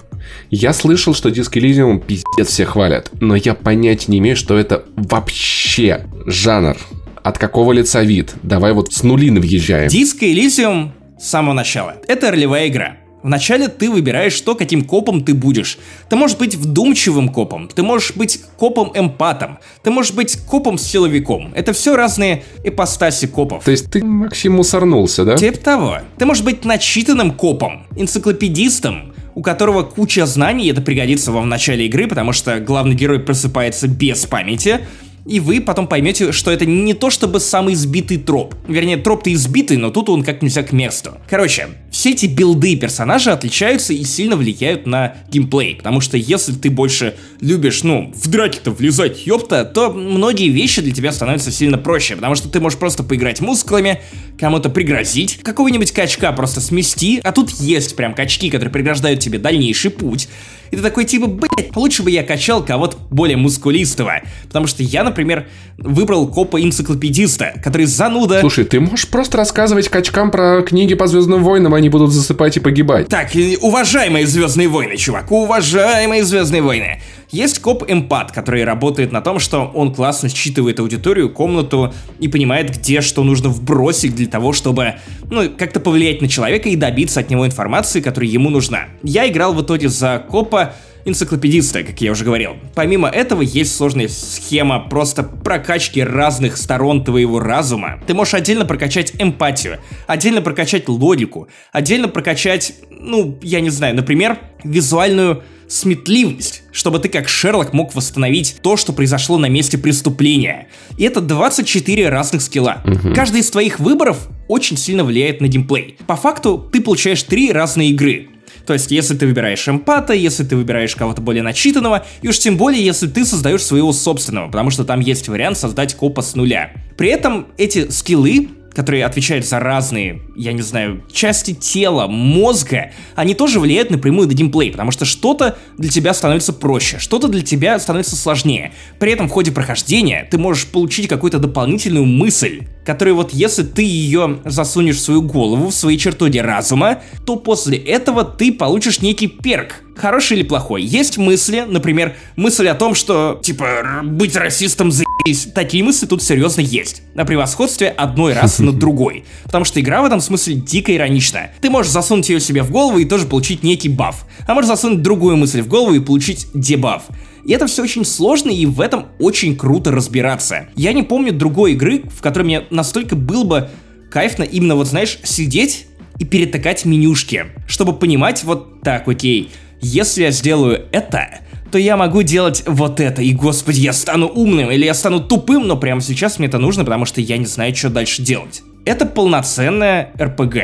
Я слышал, что диск Elysium пиздец все хвалят, но я понятия не имею, что это вообще жанр. От какого лица вид? Давай вот с нулины въезжаем. Диско Elysium с самого начала. Это ролевая игра. Вначале ты выбираешь то, каким копом ты будешь. Ты можешь быть вдумчивым копом, ты можешь быть копом-эмпатом, ты можешь быть копом-силовиком. Это все разные ипостаси копов. То есть ты, Максим, мусорнулся, да? Типа того. Ты можешь быть начитанным копом, энциклопедистом, у которого куча знаний, это пригодится вам в начале игры, потому что главный герой просыпается без памяти, и вы потом поймете, что это не то чтобы самый избитый троп. Вернее, троп-то избитый, но тут он как нельзя к месту. Короче, все эти билды персонажа отличаются и сильно влияют на геймплей, потому что если ты больше любишь, ну, в драки-то влезать, ёпта, то многие вещи для тебя становятся сильно проще, потому что ты можешь просто поиграть мускулами, кому-то пригрозить, какого-нибудь качка просто смести, а тут есть прям качки, которые преграждают тебе дальнейший путь. И ты такой типа, блять, лучше бы я качал кого-то более мускулистого. Потому что я, например, выбрал копа-энциклопедиста, который зануда. Слушай, ты можешь просто рассказывать качкам про книги по Звездным войнам, они будут засыпать и погибать. Так, уважаемые Звездные войны, чувак, уважаемые Звездные войны. Есть коп-эмпат, который работает на том, что он классно считывает аудиторию, комнату и понимает, где что нужно вбросить для того, чтобы, ну, как-то повлиять на человека и добиться от него информации, которая ему нужна. Я играл в итоге за копа, энциклопедиста, как я уже говорил. Помимо этого, есть сложная схема просто прокачки разных сторон твоего разума. Ты можешь отдельно прокачать эмпатию, отдельно прокачать логику, отдельно прокачать, ну, я не знаю, например, визуальную сметливость, чтобы ты как Шерлок мог восстановить то, что произошло на месте преступления. И это 24 разных скилла. Мгм. Каждый из твоих выборов очень сильно влияет на геймплей. По факту ты получаешь три разные игры. То есть, если ты выбираешь эмпата, если ты выбираешь кого-то более начитанного, и уж тем более, если ты создаешь своего собственного, потому что там есть вариант создать копа с нуля. При этом эти скиллы которые отвечают за разные, я не знаю, части тела, мозга, они тоже влияют напрямую на геймплей, потому что что-то для тебя становится проще, что-то для тебя становится сложнее. При этом в ходе прохождения ты можешь получить какую-то дополнительную мысль, которая вот если ты ее засунешь в свою голову, в свои чертоги разума, то после этого ты получишь некий перк, хороший или плохой. Есть мысли, например, мысль о том, что, типа, быть расистом заебись. Такие мысли тут серьезно есть. На превосходстве одной расы над другой. Потому что игра в этом смысле дико иронична. Ты можешь засунуть ее себе в голову и тоже получить некий баф. А можешь засунуть другую мысль в голову и получить дебаф. И это все очень сложно, и в этом очень круто разбираться. Я не помню другой игры, в которой мне настолько был бы кайфно именно вот, знаешь, сидеть и перетыкать менюшки, чтобы понимать вот так, окей, если я сделаю это, то я могу делать вот это, и господи, я стану умным, или я стану тупым, но прямо сейчас мне это нужно, потому что я не знаю, что дальше делать. Это полноценная РПГ.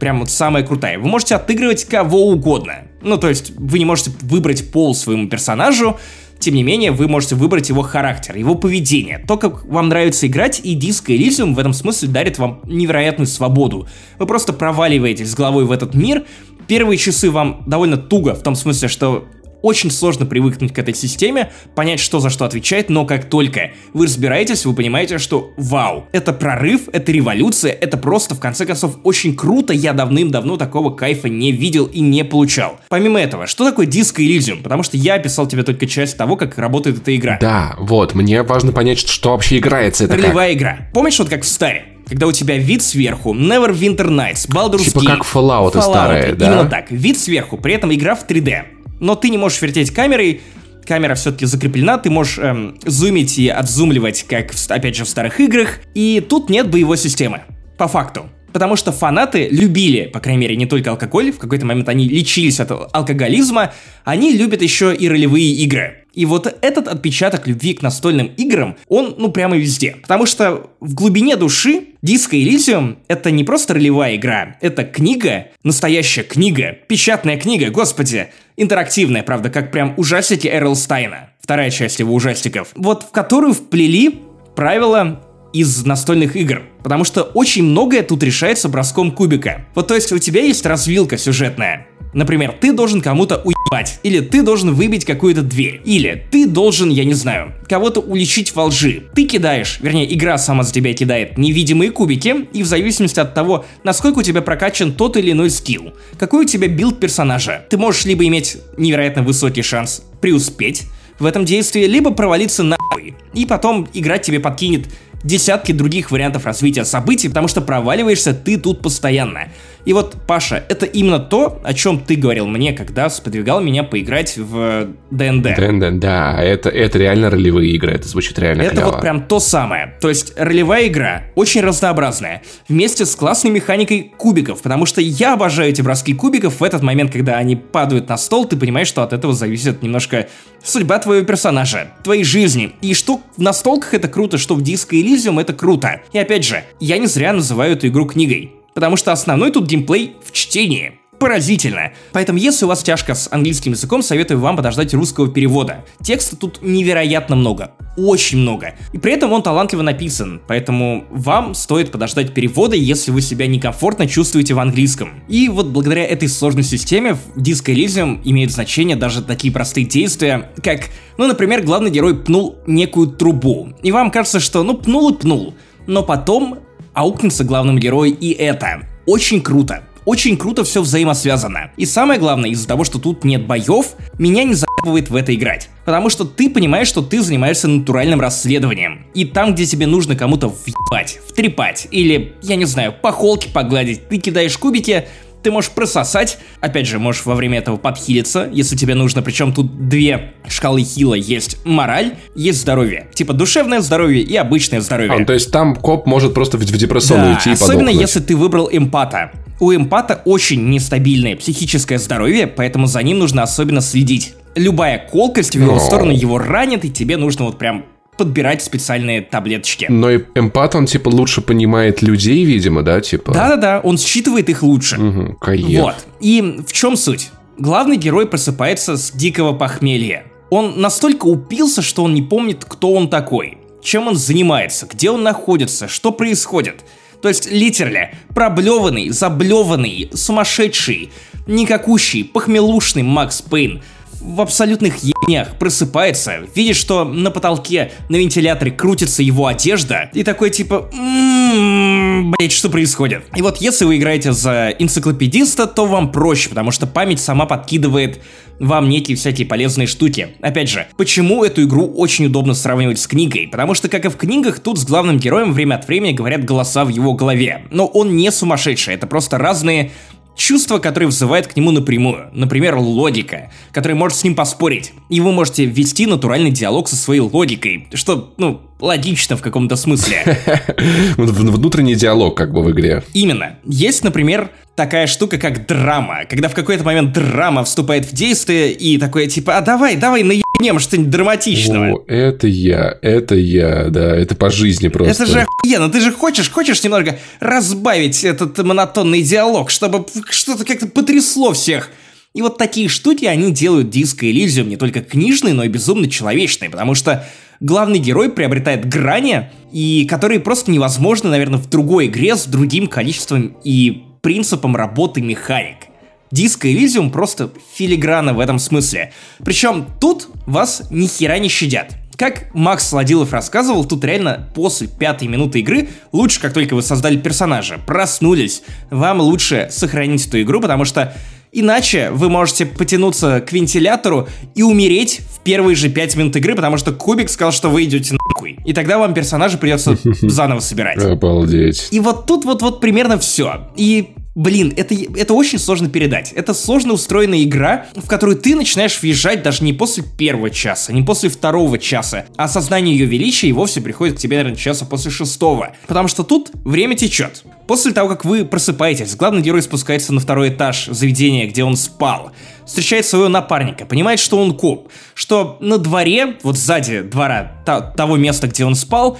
Прям вот самая крутая. Вы можете отыгрывать кого угодно. Ну, то есть, вы не можете выбрать пол своему персонажу, тем не менее, вы можете выбрать его характер, его поведение, то, как вам нравится играть, и Disco Elysium в этом смысле дарит вам невероятную свободу. Вы просто проваливаетесь с головой в этот мир, первые часы вам довольно туго, в том смысле, что очень сложно привыкнуть к этой системе, понять, что за что отвечает, но как только вы разбираетесь, вы понимаете, что вау, это прорыв, это революция, это просто, в конце концов, очень круто, я давным-давно такого кайфа не видел и не получал. Помимо этого, что такое Disco Elysium? Потому что я описал тебе только часть того, как работает эта игра. Да, вот, мне важно понять, что вообще играется это Ролевая как. игра. Помнишь, вот как в Старе? Когда у тебя вид сверху, Neverwinter Nights, Baldur's Типа Gate. как Fallout старые, да? Именно так, вид сверху, при этом игра в 3D. Но ты не можешь вертеть камерой, камера все-таки закреплена, ты можешь эм, зумить и отзумливать, как, опять же, в старых играх, и тут нет боевой системы, по факту. Потому что фанаты любили, по крайней мере, не только алкоголь, в какой-то момент они лечились от алкоголизма, они любят еще и ролевые игры. И вот этот отпечаток любви к настольным играм, он, ну, прямо везде. Потому что в глубине души Disco Elysium — это не просто ролевая игра, это книга, настоящая книга, печатная книга, господи, интерактивная, правда, как прям ужастики Эрл Стайна, вторая часть его ужастиков, вот в которую вплели правила из настольных игр. Потому что очень многое тут решается броском кубика. Вот то есть у тебя есть развилка сюжетная. Например, ты должен кому-то уебать, или ты должен выбить какую-то дверь, или ты должен, я не знаю, кого-то уличить во лжи. Ты кидаешь, вернее, игра сама за тебя кидает невидимые кубики, и в зависимости от того, насколько у тебя прокачан тот или иной скилл, какой у тебя билд персонажа, ты можешь либо иметь невероятно высокий шанс преуспеть в этом действии, либо провалиться нахуй, и потом игра тебе подкинет десятки других вариантов развития событий, потому что проваливаешься ты тут постоянно. И вот, Паша, это именно то, о чем ты говорил мне, когда сподвигал меня поиграть в ДНД. ДНД, да, это, это реально ролевые игры, это звучит реально Это клево. вот прям то самое. То есть ролевая игра очень разнообразная, вместе с классной механикой кубиков, потому что я обожаю эти броски кубиков в этот момент, когда они падают на стол, ты понимаешь, что от этого зависит немножко судьба твоего персонажа, твоей жизни. И что в настолках это круто, что в Disco Elysium это круто. И опять же, я не зря называю эту игру книгой, потому что основной тут геймплей в чтении. Поразительно. Поэтому, если у вас тяжко с английским языком, советую вам подождать русского перевода. Текста тут невероятно много. Очень много. И при этом он талантливо написан. Поэтому вам стоит подождать перевода, если вы себя некомфортно чувствуете в английском. И вот благодаря этой сложной системе в Disco Elysium имеют значение даже такие простые действия, как, ну, например, главный герой пнул некую трубу. И вам кажется, что, ну, пнул и пнул. Но потом аукнется главному герою и это. Очень круто. Очень круто все взаимосвязано. И самое главное, из-за того, что тут нет боев, меня не заебывает в это играть. Потому что ты понимаешь, что ты занимаешься натуральным расследованием. И там, где тебе нужно кому-то въебать, втрепать, или, я не знаю, по холке погладить, ты кидаешь кубики, ты можешь прососать, опять же, можешь во время этого подхилиться, если тебе нужно, причем тут две шкалы хила, есть мораль, есть здоровье. Типа душевное здоровье и обычное здоровье. А, то есть там коп может просто в, в депрессионную Да, уйти и особенно подохнуть. если ты выбрал эмпата. У эмпата очень нестабильное психическое здоровье, поэтому за ним нужно особенно следить. Любая колкость в его Но. сторону его ранит, и тебе нужно вот прям подбирать специальные таблеточки. Но и эмпат, он типа лучше понимает людей, видимо, да, типа? Да-да-да, он считывает их лучше. Мгм, кайф. Вот. И в чем суть? Главный герой просыпается с дикого похмелья. Он настолько упился, что он не помнит, кто он такой, чем он занимается, где он находится, что происходит. То есть, литерально, проблеванный, заблеванный, сумасшедший, никакущий, похмелушный Макс Пейн в абсолютных ебнях просыпается, видит, что на потолке на вентиляторе крутится его одежда, и такой типа, «М-м-м, блять, что происходит? И вот если вы играете за энциклопедиста, то вам проще, потому что память сама подкидывает вам некие всякие полезные штуки. Опять же, почему эту игру очень удобно сравнивать с книгой? Потому что, как и в книгах, тут с главным героем время от времени говорят голоса в его голове. Но он не сумасшедший, это просто разные чувства, которые вызывает к нему напрямую. Например, логика, которая может с ним поспорить. И вы можете ввести натуральный диалог со своей логикой, что, ну, логично в каком-то смысле. Внутренний диалог как бы в игре. Именно. Есть, например, такая штука, как драма. Когда в какой-то момент драма вступает в действие и такое типа, а давай, давай наебнем что-нибудь драматичного. О, это я, это я, да, это по жизни просто. Это же охуенно, ты же хочешь, хочешь немного разбавить этот монотонный диалог, чтобы что-то как-то потрясло всех. И вот такие штуки, они делают диско Elysium не только книжный, но и безумно человечный, потому что главный герой приобретает грани, и которые просто невозможно, наверное, в другой игре с другим количеством и принципом работы механик. Диско Elysium просто филиграна в этом смысле. Причем тут вас ни хера не щадят. Как Макс Ладилов рассказывал, тут реально после пятой минуты игры, лучше, как только вы создали персонажа, проснулись, вам лучше сохранить эту игру, потому что Иначе вы можете потянуться к вентилятору и умереть в первые же 5 минут игры, потому что Кубик сказал, что вы идете нахуй. И тогда вам персонажа придется заново собирать. Обалдеть. И вот тут вот, вот примерно все. И Блин, это, это очень сложно передать. Это сложно устроенная игра, в которую ты начинаешь въезжать даже не после первого часа, не после второго часа, а осознание ее величия и вовсе приходит к тебе, наверное, часа после шестого. Потому что тут время течет. После того, как вы просыпаетесь, главный герой спускается на второй этаж заведения, где он спал, встречает своего напарника, понимает, что он коп, что на дворе, вот сзади двора того места, где он спал,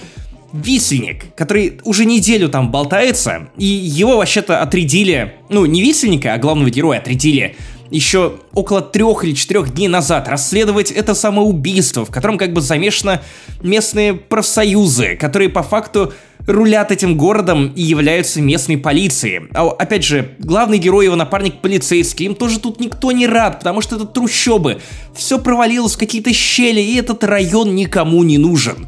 висельник, который уже неделю там болтается, и его вообще-то отрядили, ну, не висельника, а главного героя отрядили еще около трех или четырех дней назад расследовать это самоубийство, в котором как бы замешаны местные профсоюзы, которые по факту рулят этим городом и являются местной полицией. А опять же, главный герой его напарник полицейский, им тоже тут никто не рад, потому что это трущобы. Все провалилось в какие-то щели, и этот район никому не нужен.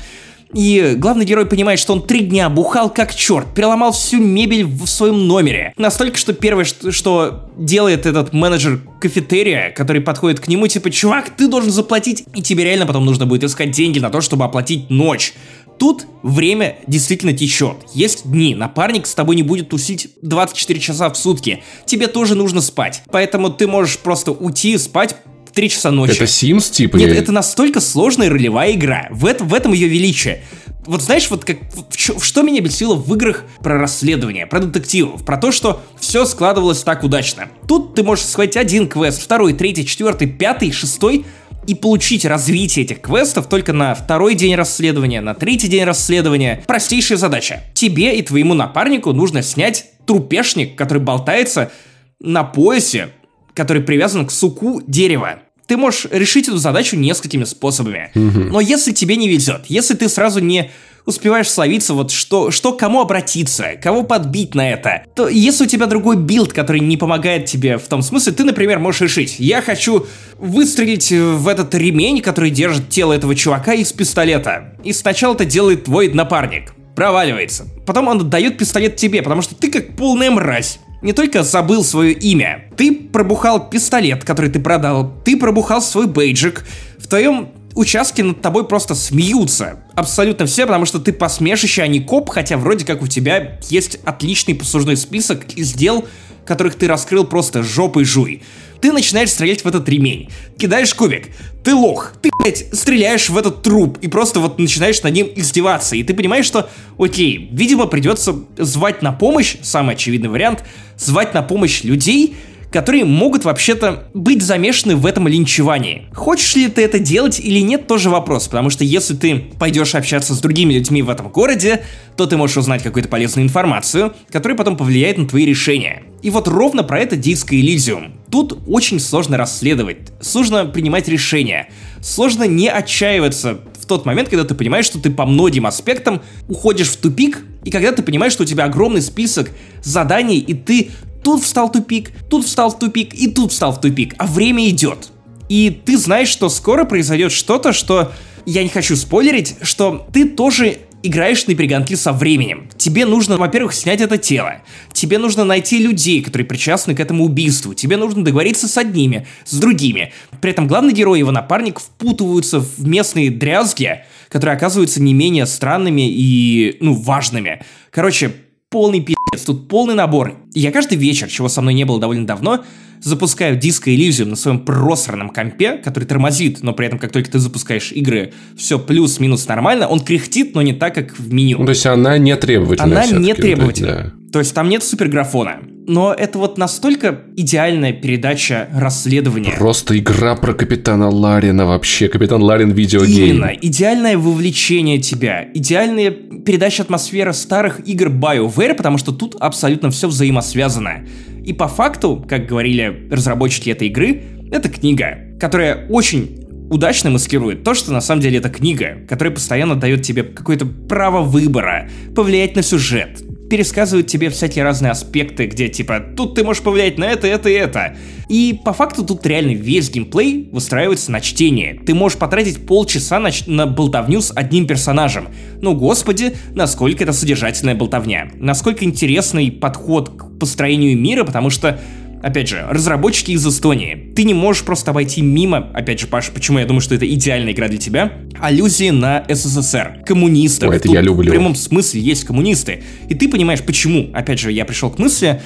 И главный герой понимает, что он три дня бухал как черт, переломал всю мебель в своем номере. Настолько, что первое, что, делает этот менеджер кафетерия, который подходит к нему, типа, чувак, ты должен заплатить, и тебе реально потом нужно будет искать деньги на то, чтобы оплатить ночь. Тут время действительно течет. Есть дни, напарник с тобой не будет тусить 24 часа в сутки. Тебе тоже нужно спать. Поэтому ты можешь просто уйти спать 3 часа ночи. Это Sims типа? Нет, это настолько сложная ролевая игра. В, это, в этом ее величие. Вот знаешь, вот как в, в, что меня бесило в играх про расследование, про детективов, про то, что все складывалось так удачно. Тут ты можешь схватить один квест, второй, третий, четвертый, пятый, шестой, и получить развитие этих квестов только на второй день расследования, на третий день расследования. Простейшая задача. Тебе и твоему напарнику нужно снять трупешник, который болтается на поясе который привязан к суку дерева. Ты можешь решить эту задачу несколькими способами. Но если тебе не везет, если ты сразу не успеваешь словиться, вот что, что кому обратиться, кого подбить на это, то если у тебя другой билд, который не помогает тебе в том смысле, ты, например, можешь решить, я хочу выстрелить в этот ремень, который держит тело этого чувака из пистолета. И сначала это делает твой напарник. Проваливается. Потом он отдает пистолет тебе, потому что ты как полная мразь не только забыл свое имя, ты пробухал пистолет, который ты продал, ты пробухал свой бейджик, в твоем участке над тобой просто смеются. Абсолютно все, потому что ты посмешище, а не коп, хотя вроде как у тебя есть отличный послужной список из дел, которых ты раскрыл просто жопой жуй. Ты начинаешь стрелять в этот ремень, кидаешь кубик, ты лох, ты, блядь, стреляешь в этот труп и просто вот начинаешь над ним издеваться. И ты понимаешь, что, окей, видимо, придется звать на помощь, самый очевидный вариант, звать на помощь людей, которые могут вообще-то быть замешаны в этом линчевании. Хочешь ли ты это делать или нет, тоже вопрос, потому что если ты пойдешь общаться с другими людьми в этом городе, то ты можешь узнать какую-то полезную информацию, которая потом повлияет на твои решения. И вот ровно про это Диско Elysium. Тут очень сложно расследовать, сложно принимать решения, сложно не отчаиваться в тот момент, когда ты понимаешь, что ты по многим аспектам уходишь в тупик, И когда ты понимаешь, что у тебя огромный список заданий, и ты тут встал в тупик, тут встал в тупик и тут встал в тупик, а время идет. И ты знаешь, что скоро произойдет что-то, что я не хочу спойлерить, что ты тоже играешь на перегонки со временем. Тебе нужно, во-первых, снять это тело. Тебе нужно найти людей, которые причастны к этому убийству. Тебе нужно договориться с одними, с другими. При этом главный герой и его напарник впутываются в местные дрязги, которые оказываются не менее странными и, ну, важными. Короче, полный пи***ц, тут полный набор. Я каждый вечер, чего со мной не было довольно давно, запускаю диско Elysium на своем просранном компе, который тормозит, но при этом, как только ты запускаешь игры, все плюс-минус нормально, он кряхтит, но не так, как в меню. Ну, то есть она не требовательная Она не требовательная. да. То есть там нет суперграфона. Но это вот настолько идеальная передача расследования. Просто игра про капитана Ларина вообще. Капитан Ларин видеогейм. Именно, идеальное вовлечение тебя, идеальная передача атмосферы старых игр BioWare, потому что тут абсолютно все взаимосвязано. И по факту, как говорили разработчики этой игры, это книга, которая очень удачно маскирует то, что на самом деле это книга, которая постоянно дает тебе какое-то право выбора, повлиять на сюжет, пересказывает тебе всякие разные аспекты, где типа тут ты можешь повлиять на это, это и это. И по факту тут реально весь геймплей выстраивается на чтение. Ты можешь потратить полчаса на, на болтовню с одним персонажем. Ну, господи, насколько это содержательная болтовня. Насколько интересный подход к построению мира, потому что Опять же, разработчики из Эстонии. Ты не можешь просто обойти мимо, опять же, Паша, почему я думаю, что это идеальная игра для тебя, аллюзии на СССР, коммунистов. Ой, это Тут я люблю. В прямом смысле есть коммунисты. И ты понимаешь, почему. Опять же, я пришел к мысли,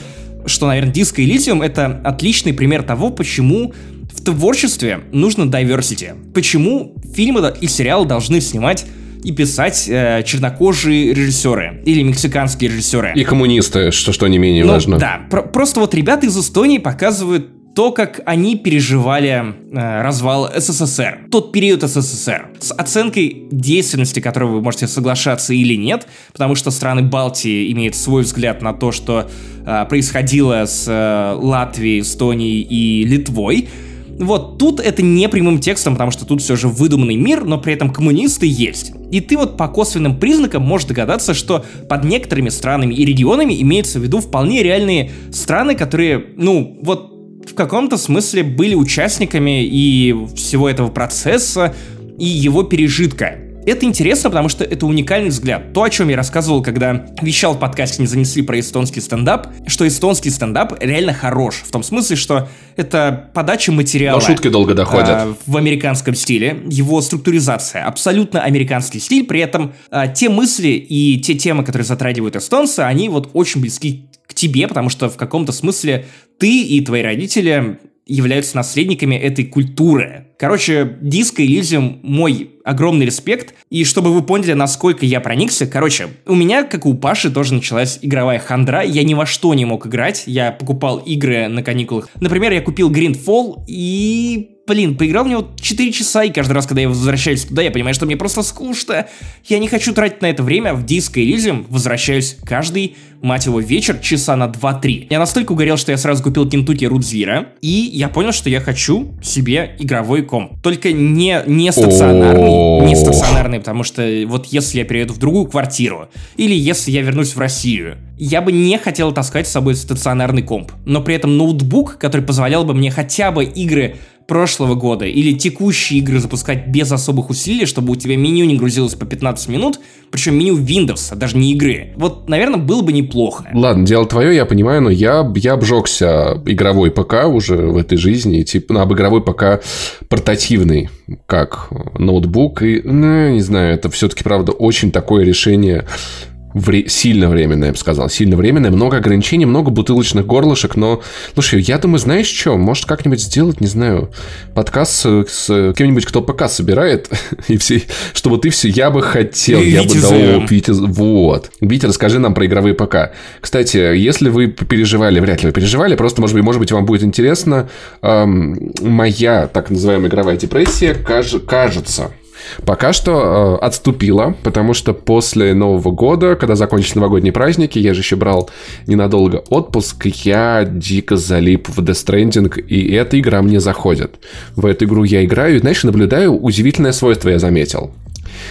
что, наверное, Disco Elysium — это отличный пример того, почему в творчестве нужно diversity. Почему фильмы и сериалы должны снимать и писать э, чернокожие режиссеры или мексиканские режиссеры. И коммунисты, что, что не менее Ну, важно. Да, про- просто вот ребята из Эстонии показывают то, как они переживали э, развал СССР, тот период СССР, с оценкой деятельности, которой вы можете соглашаться или нет, потому что страны Балтии имеют свой взгляд на то, что э, происходило с э, Латвией, Эстонией и Литвой. Вот тут это не прямым текстом, потому что тут все же выдуманный мир, но при этом коммунисты есть. И ты вот по косвенным признакам можешь догадаться, что под некоторыми странами и регионами имеются в виду вполне реальные страны, которые, ну, вот в каком-то смысле были участниками и всего этого процесса, и его пережитка. Это интересно, потому что это уникальный взгляд. То, о чем я рассказывал, когда вещал в подкасте «Не занесли» про эстонский стендап, что эстонский стендап реально хорош. В том смысле, что это подача материала. Но шутки долго доходят. а, в американском стиле, его структуризация, абсолютно американский стиль, при этом а, те мысли и те темы, которые затрагивают эстонцы, они вот очень близки к тебе, потому что в каком-то смысле ты и твои родители являются наследниками этой культуры. Короче, Disco Elysium мой огромный респект. И чтобы вы поняли, насколько я проникся, короче, у меня, как и у Паши, тоже началась игровая хандра. Я ни во что не мог играть. Я покупал игры на каникулах. Например, я купил Greenfall и Блин, поиграл в него 4 часа, и каждый раз, когда я возвращаюсь туда, я понимаю, что мне просто скучно. Я не хочу тратить на это время. В Disco Elysium возвращаюсь каждый, мать его, вечер часа на 2-3. Я настолько угорел, что я сразу купил Root Zero, и я понял, что я хочу себе игровой комп. Только не, не стационарный, не стационарный, потому что вот если я перееду в другую квартиру, или если я вернусь в Россию, я бы не хотел таскать с собой стационарный комп. Но при этом ноутбук, который позволял бы мне хотя бы игры прошлого года или текущие игры запускать без особых усилий, чтобы у тебя меню не грузилось по 15 минут, причем меню Windows, а даже не игры. Вот, наверное, было бы неплохо. Ладно, дело твое, я понимаю, но я, я обжегся игровой ПК уже в этой жизни, типа, ну, об игровой ПК портативный, как ноутбук, и, ну, не знаю, это все-таки, правда, очень такое решение вре- сильно временное, я бы сказал. Сильно временное, много ограничений, много бутылочных горлышек, но, слушай, я думаю, знаешь что, может как-нибудь сделать, не знаю, подкаст с, с кем-нибудь, кто ПК собирает, и все, чтобы ты все, я бы хотел, я бы дал Витя, вот. Витя, расскажи нам про игровые ПК. Кстати, если вы переживали, вряд ли вы переживали, просто, может быть, может быть, вам будет интересно, эм, моя так называемая игровая депрессия, каж- кажется, Пока что э, отступила, потому что после Нового года, когда закончились новогодние праздники, я же еще брал ненадолго отпуск, я дико залип в Death Stranding, и эта игра мне заходит. В эту игру я играю, и, знаешь, наблюдаю удивительное свойство, я заметил.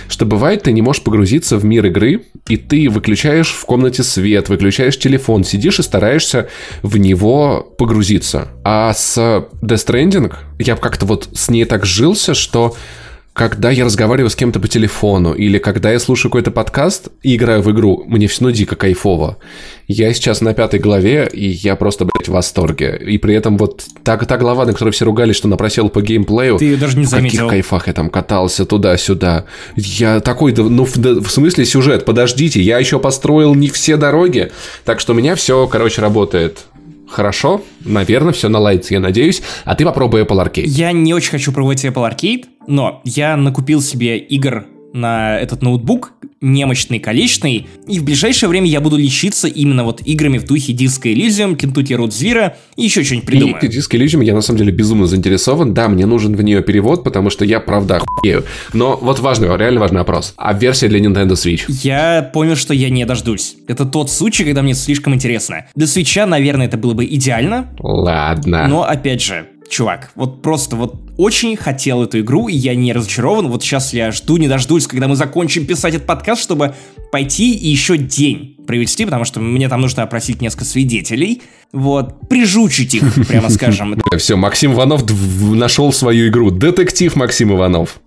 что бывает, ты не можешь погрузиться в мир игры, и ты выключаешь в комнате свет, выключаешь телефон, сидишь и стараешься в него погрузиться. А с Death Stranding я как-то вот с ней так жился, что когда я разговариваю с кем-то по телефону или когда я слушаю какой-то подкаст и играю в игру, мне все равно дико кайфово. Я сейчас на пятой главе, и я просто, блядь, в восторге. И при этом вот та, та глава, на которой все ругались, что напросел по геймплею. Ты ее даже не в каких заметил. кайфах я там катался туда-сюда. Я такой, ну, в, в смысле сюжет, подождите, я еще построил не все дороги. Так что у меня все, короче, работает хорошо. Наверное, все наладится, я надеюсь. А ты попробуй Apple Arcade. Я не очень хочу пробовать Apple Arcade, но я накупил себе игр на этот ноутбук, немощный, количный, и в ближайшее время я буду лечиться именно вот играми в духе Disco Elysium, Kentucky Road Zero и еще что-нибудь придумаю. И Disco Elysium я на самом деле безумно заинтересован. Да, мне нужен в нее перевод, потому что я правда охуею. Но вот важный, реально важный вопрос. А версия для Nintendo Switch? Я понял, что я не дождусь. Это тот случай, когда мне слишком интересно. Для свеча, наверное, это было бы идеально. Ладно. Но, опять же, чувак, вот просто вот очень хотел эту игру, и я не разочарован. Вот сейчас я жду, не дождусь, когда мы закончим писать этот подкаст, чтобы пойти и еще день провести, потому что мне там нужно опросить несколько свидетелей. Вот, прижучить их, прямо скажем. Все, Максим Иванов нашел свою игру. Детектив Максим Иванов.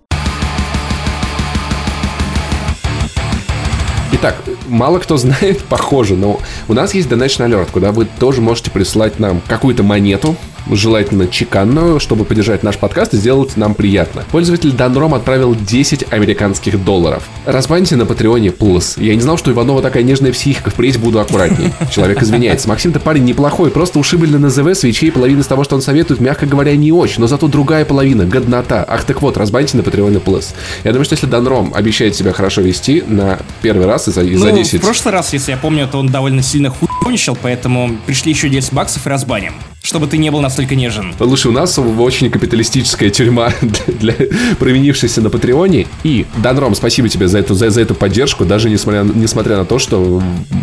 Итак, мало кто знает, похоже, но у нас есть Donation Alert, куда вы тоже можете прислать нам какую-то монету, желательно чеканную, чтобы поддержать наш подкаст и сделать нам приятно. Пользователь Данром отправил 10 американских долларов. Разбаньте на Патреоне Plus. Я не знал, что Иванова такая нежная психика, впредь буду аккуратней. Человек извиняется. Максим-то парень неплохой, просто ушибленный на ЗВ свечей, половина из того, что он советует, мягко говоря, не очень, но зато другая половина, годнота. Ах, так вот, разбаньте на Патреоне Plus. Я думаю, что если Данром обещает себя хорошо вести на первый раз и за, ну, за 10... в прошлый раз, если я помню, то он довольно сильно хуйничал, поэтому пришли еще 10 баксов и разбаним чтобы ты не был настолько нежен. Лучше у нас очень капиталистическая тюрьма для, для провинившихся на Патреоне. И, Данром, спасибо тебе за эту, за, за эту поддержку. Даже несмотря, несмотря на то, что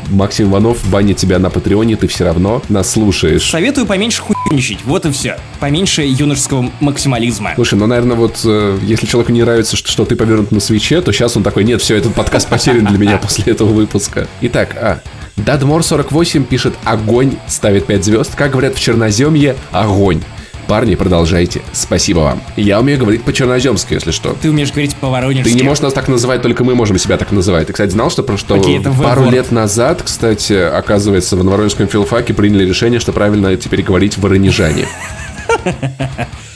Максим Иванов банит тебя на Патреоне, ты все равно нас слушаешь. Советую поменьше хуйничать. Вот и все. Поменьше юношеского максимализма. Слушай, ну, наверное, вот э, если человеку не нравится, что, что ты повернут на свече, то сейчас он такой, нет, все, этот подкаст потерян для меня после этого выпуска. Итак, а, Дадмор48 пишет «Огонь», ставит 5 звезд. Как говорят в Черноземье, огонь. Парни, продолжайте. Спасибо вам. Я умею говорить по-черноземски, если что. Ты умеешь говорить по-воронежски. Ты не можешь нас так называть, только мы можем себя так называть. Ты, кстати, знал, что, что Окей, пару лет назад, кстати, оказывается, в Новоронежском филфаке приняли решение, что правильно теперь говорить воронежане.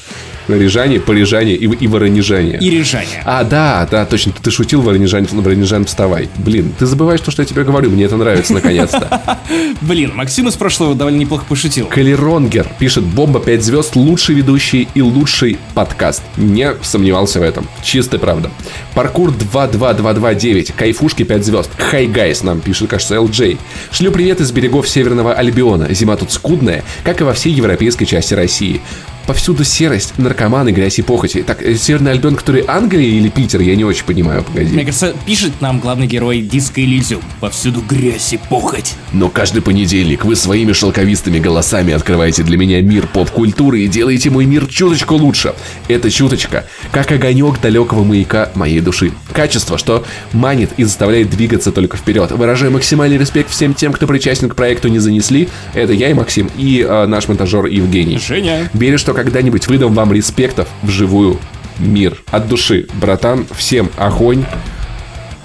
Рижане, парижане и, и воронежане. И рижане. А, да, да, точно, ты шутил, воронежан, воронежан, вставай. Блин, ты забываешь то, что я тебе говорю, мне это нравится наконец-то. Блин, Максим из прошлого довольно неплохо пошутил. Калеронгер пишет, Бомба 5 звезд, лучший ведущий и лучший подкаст. Не сомневался в этом. Чистая правда. Паркур 22229, кайфушки 5 звезд. Хай гайс, нам пишет, кажется, LJ. Шлю привет из берегов Северного Альбиона. Зима тут скудная, как и во всей европейской части России. Повсюду серость, наркоманы, грязь и похоти. Так, э, Северный Альбион, который Англия или Питер, я не очень понимаю, погоди. Мне кажется, пишет нам главный герой Диско Элизиум. Повсюду грязь и похоть. Но каждый понедельник вы своими шелковистыми голосами открываете для меня мир поп-культуры и делаете мой мир чуточку лучше. Это чуточка, как огонек далекого маяка моей души. Качество, что манит и заставляет двигаться только вперед. Выражаю максимальный респект всем тем, кто причастен к проекту «Не занесли». Это я и Максим, и э, наш монтажер Евгений. Женя. Верю, что когда-нибудь выдам вам респектов вживую мир. От души, братан, всем огонь.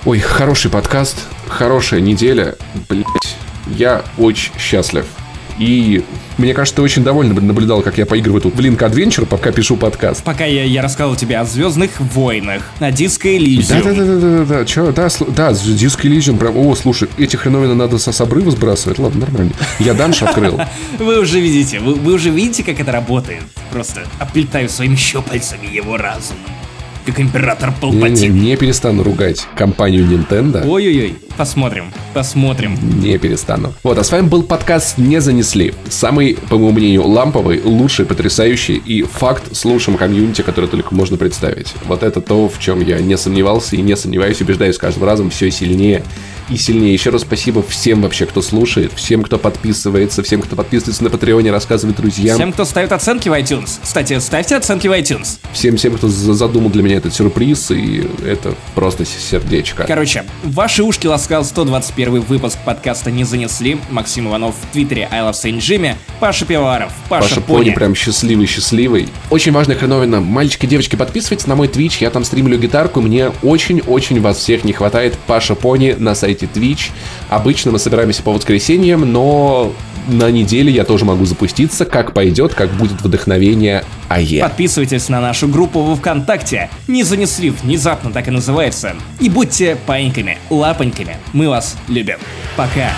Ой, хороший подкаст, хорошая неделя. Блять, я очень счастлив. И мне кажется, ты очень довольно наблюдал, как я поигрываю тут в Link Adventure, пока пишу подкаст. Пока я, я рассказывал тебе о Звездных войнах, о Диско Элизиум. Да-да-да-да-да, чё, да, слу- да, Диско Элизиум, прям, о, слушай, эти хреновины надо со с обрыва сбрасывать, ладно, нормально. Я данж открыл. Вы уже видите, вы, вы уже видите, как это работает. Просто оплетаю своими щупальцами его разум. Как император Не, Палпатин. не перестану ругать компанию Nintendo. Ой-ой-ой, посмотрим, посмотрим. Не перестану. Вот, а с вами был подкаст «Не занесли». Самый, по моему мнению, ламповый, лучший, потрясающий и факт с лучшим комьюнити, который только можно представить. Вот это то, в чем я не сомневался и не сомневаюсь, убеждаюсь каждым разом все сильнее и сильнее. Еще раз спасибо всем вообще, кто слушает, всем, кто подписывается, всем, кто подписывается на Патреоне, рассказывает друзьям. Всем, кто ставит оценки в iTunes. Кстати, ставьте оценки в iTunes. Всем, всем, кто задумал для меня этот сюрприз, и это просто сердечко. Короче, ваши ушки ласкал 121 выпуск подкаста «Не занесли». Максим Иванов в твиттере I Love Saint Jimmy, Паша Пивоваров, Паша, Паша Пони. Пони прям счастливый-счастливый. Очень важная хреновина. Мальчики, девочки, подписывайтесь на мой Twitch, я там стримлю гитарку, мне очень-очень вас всех не хватает. Паша Пони на сайте Twitch. Обычно мы собираемся по воскресеньям, но на неделе я тоже могу запуститься, как пойдет, как будет вдохновение АЕ. Подписывайтесь на нашу группу во Вконтакте. Не занесли, внезапно так и называется. И будьте паиньками, лапоньками. Мы вас любим. Пока.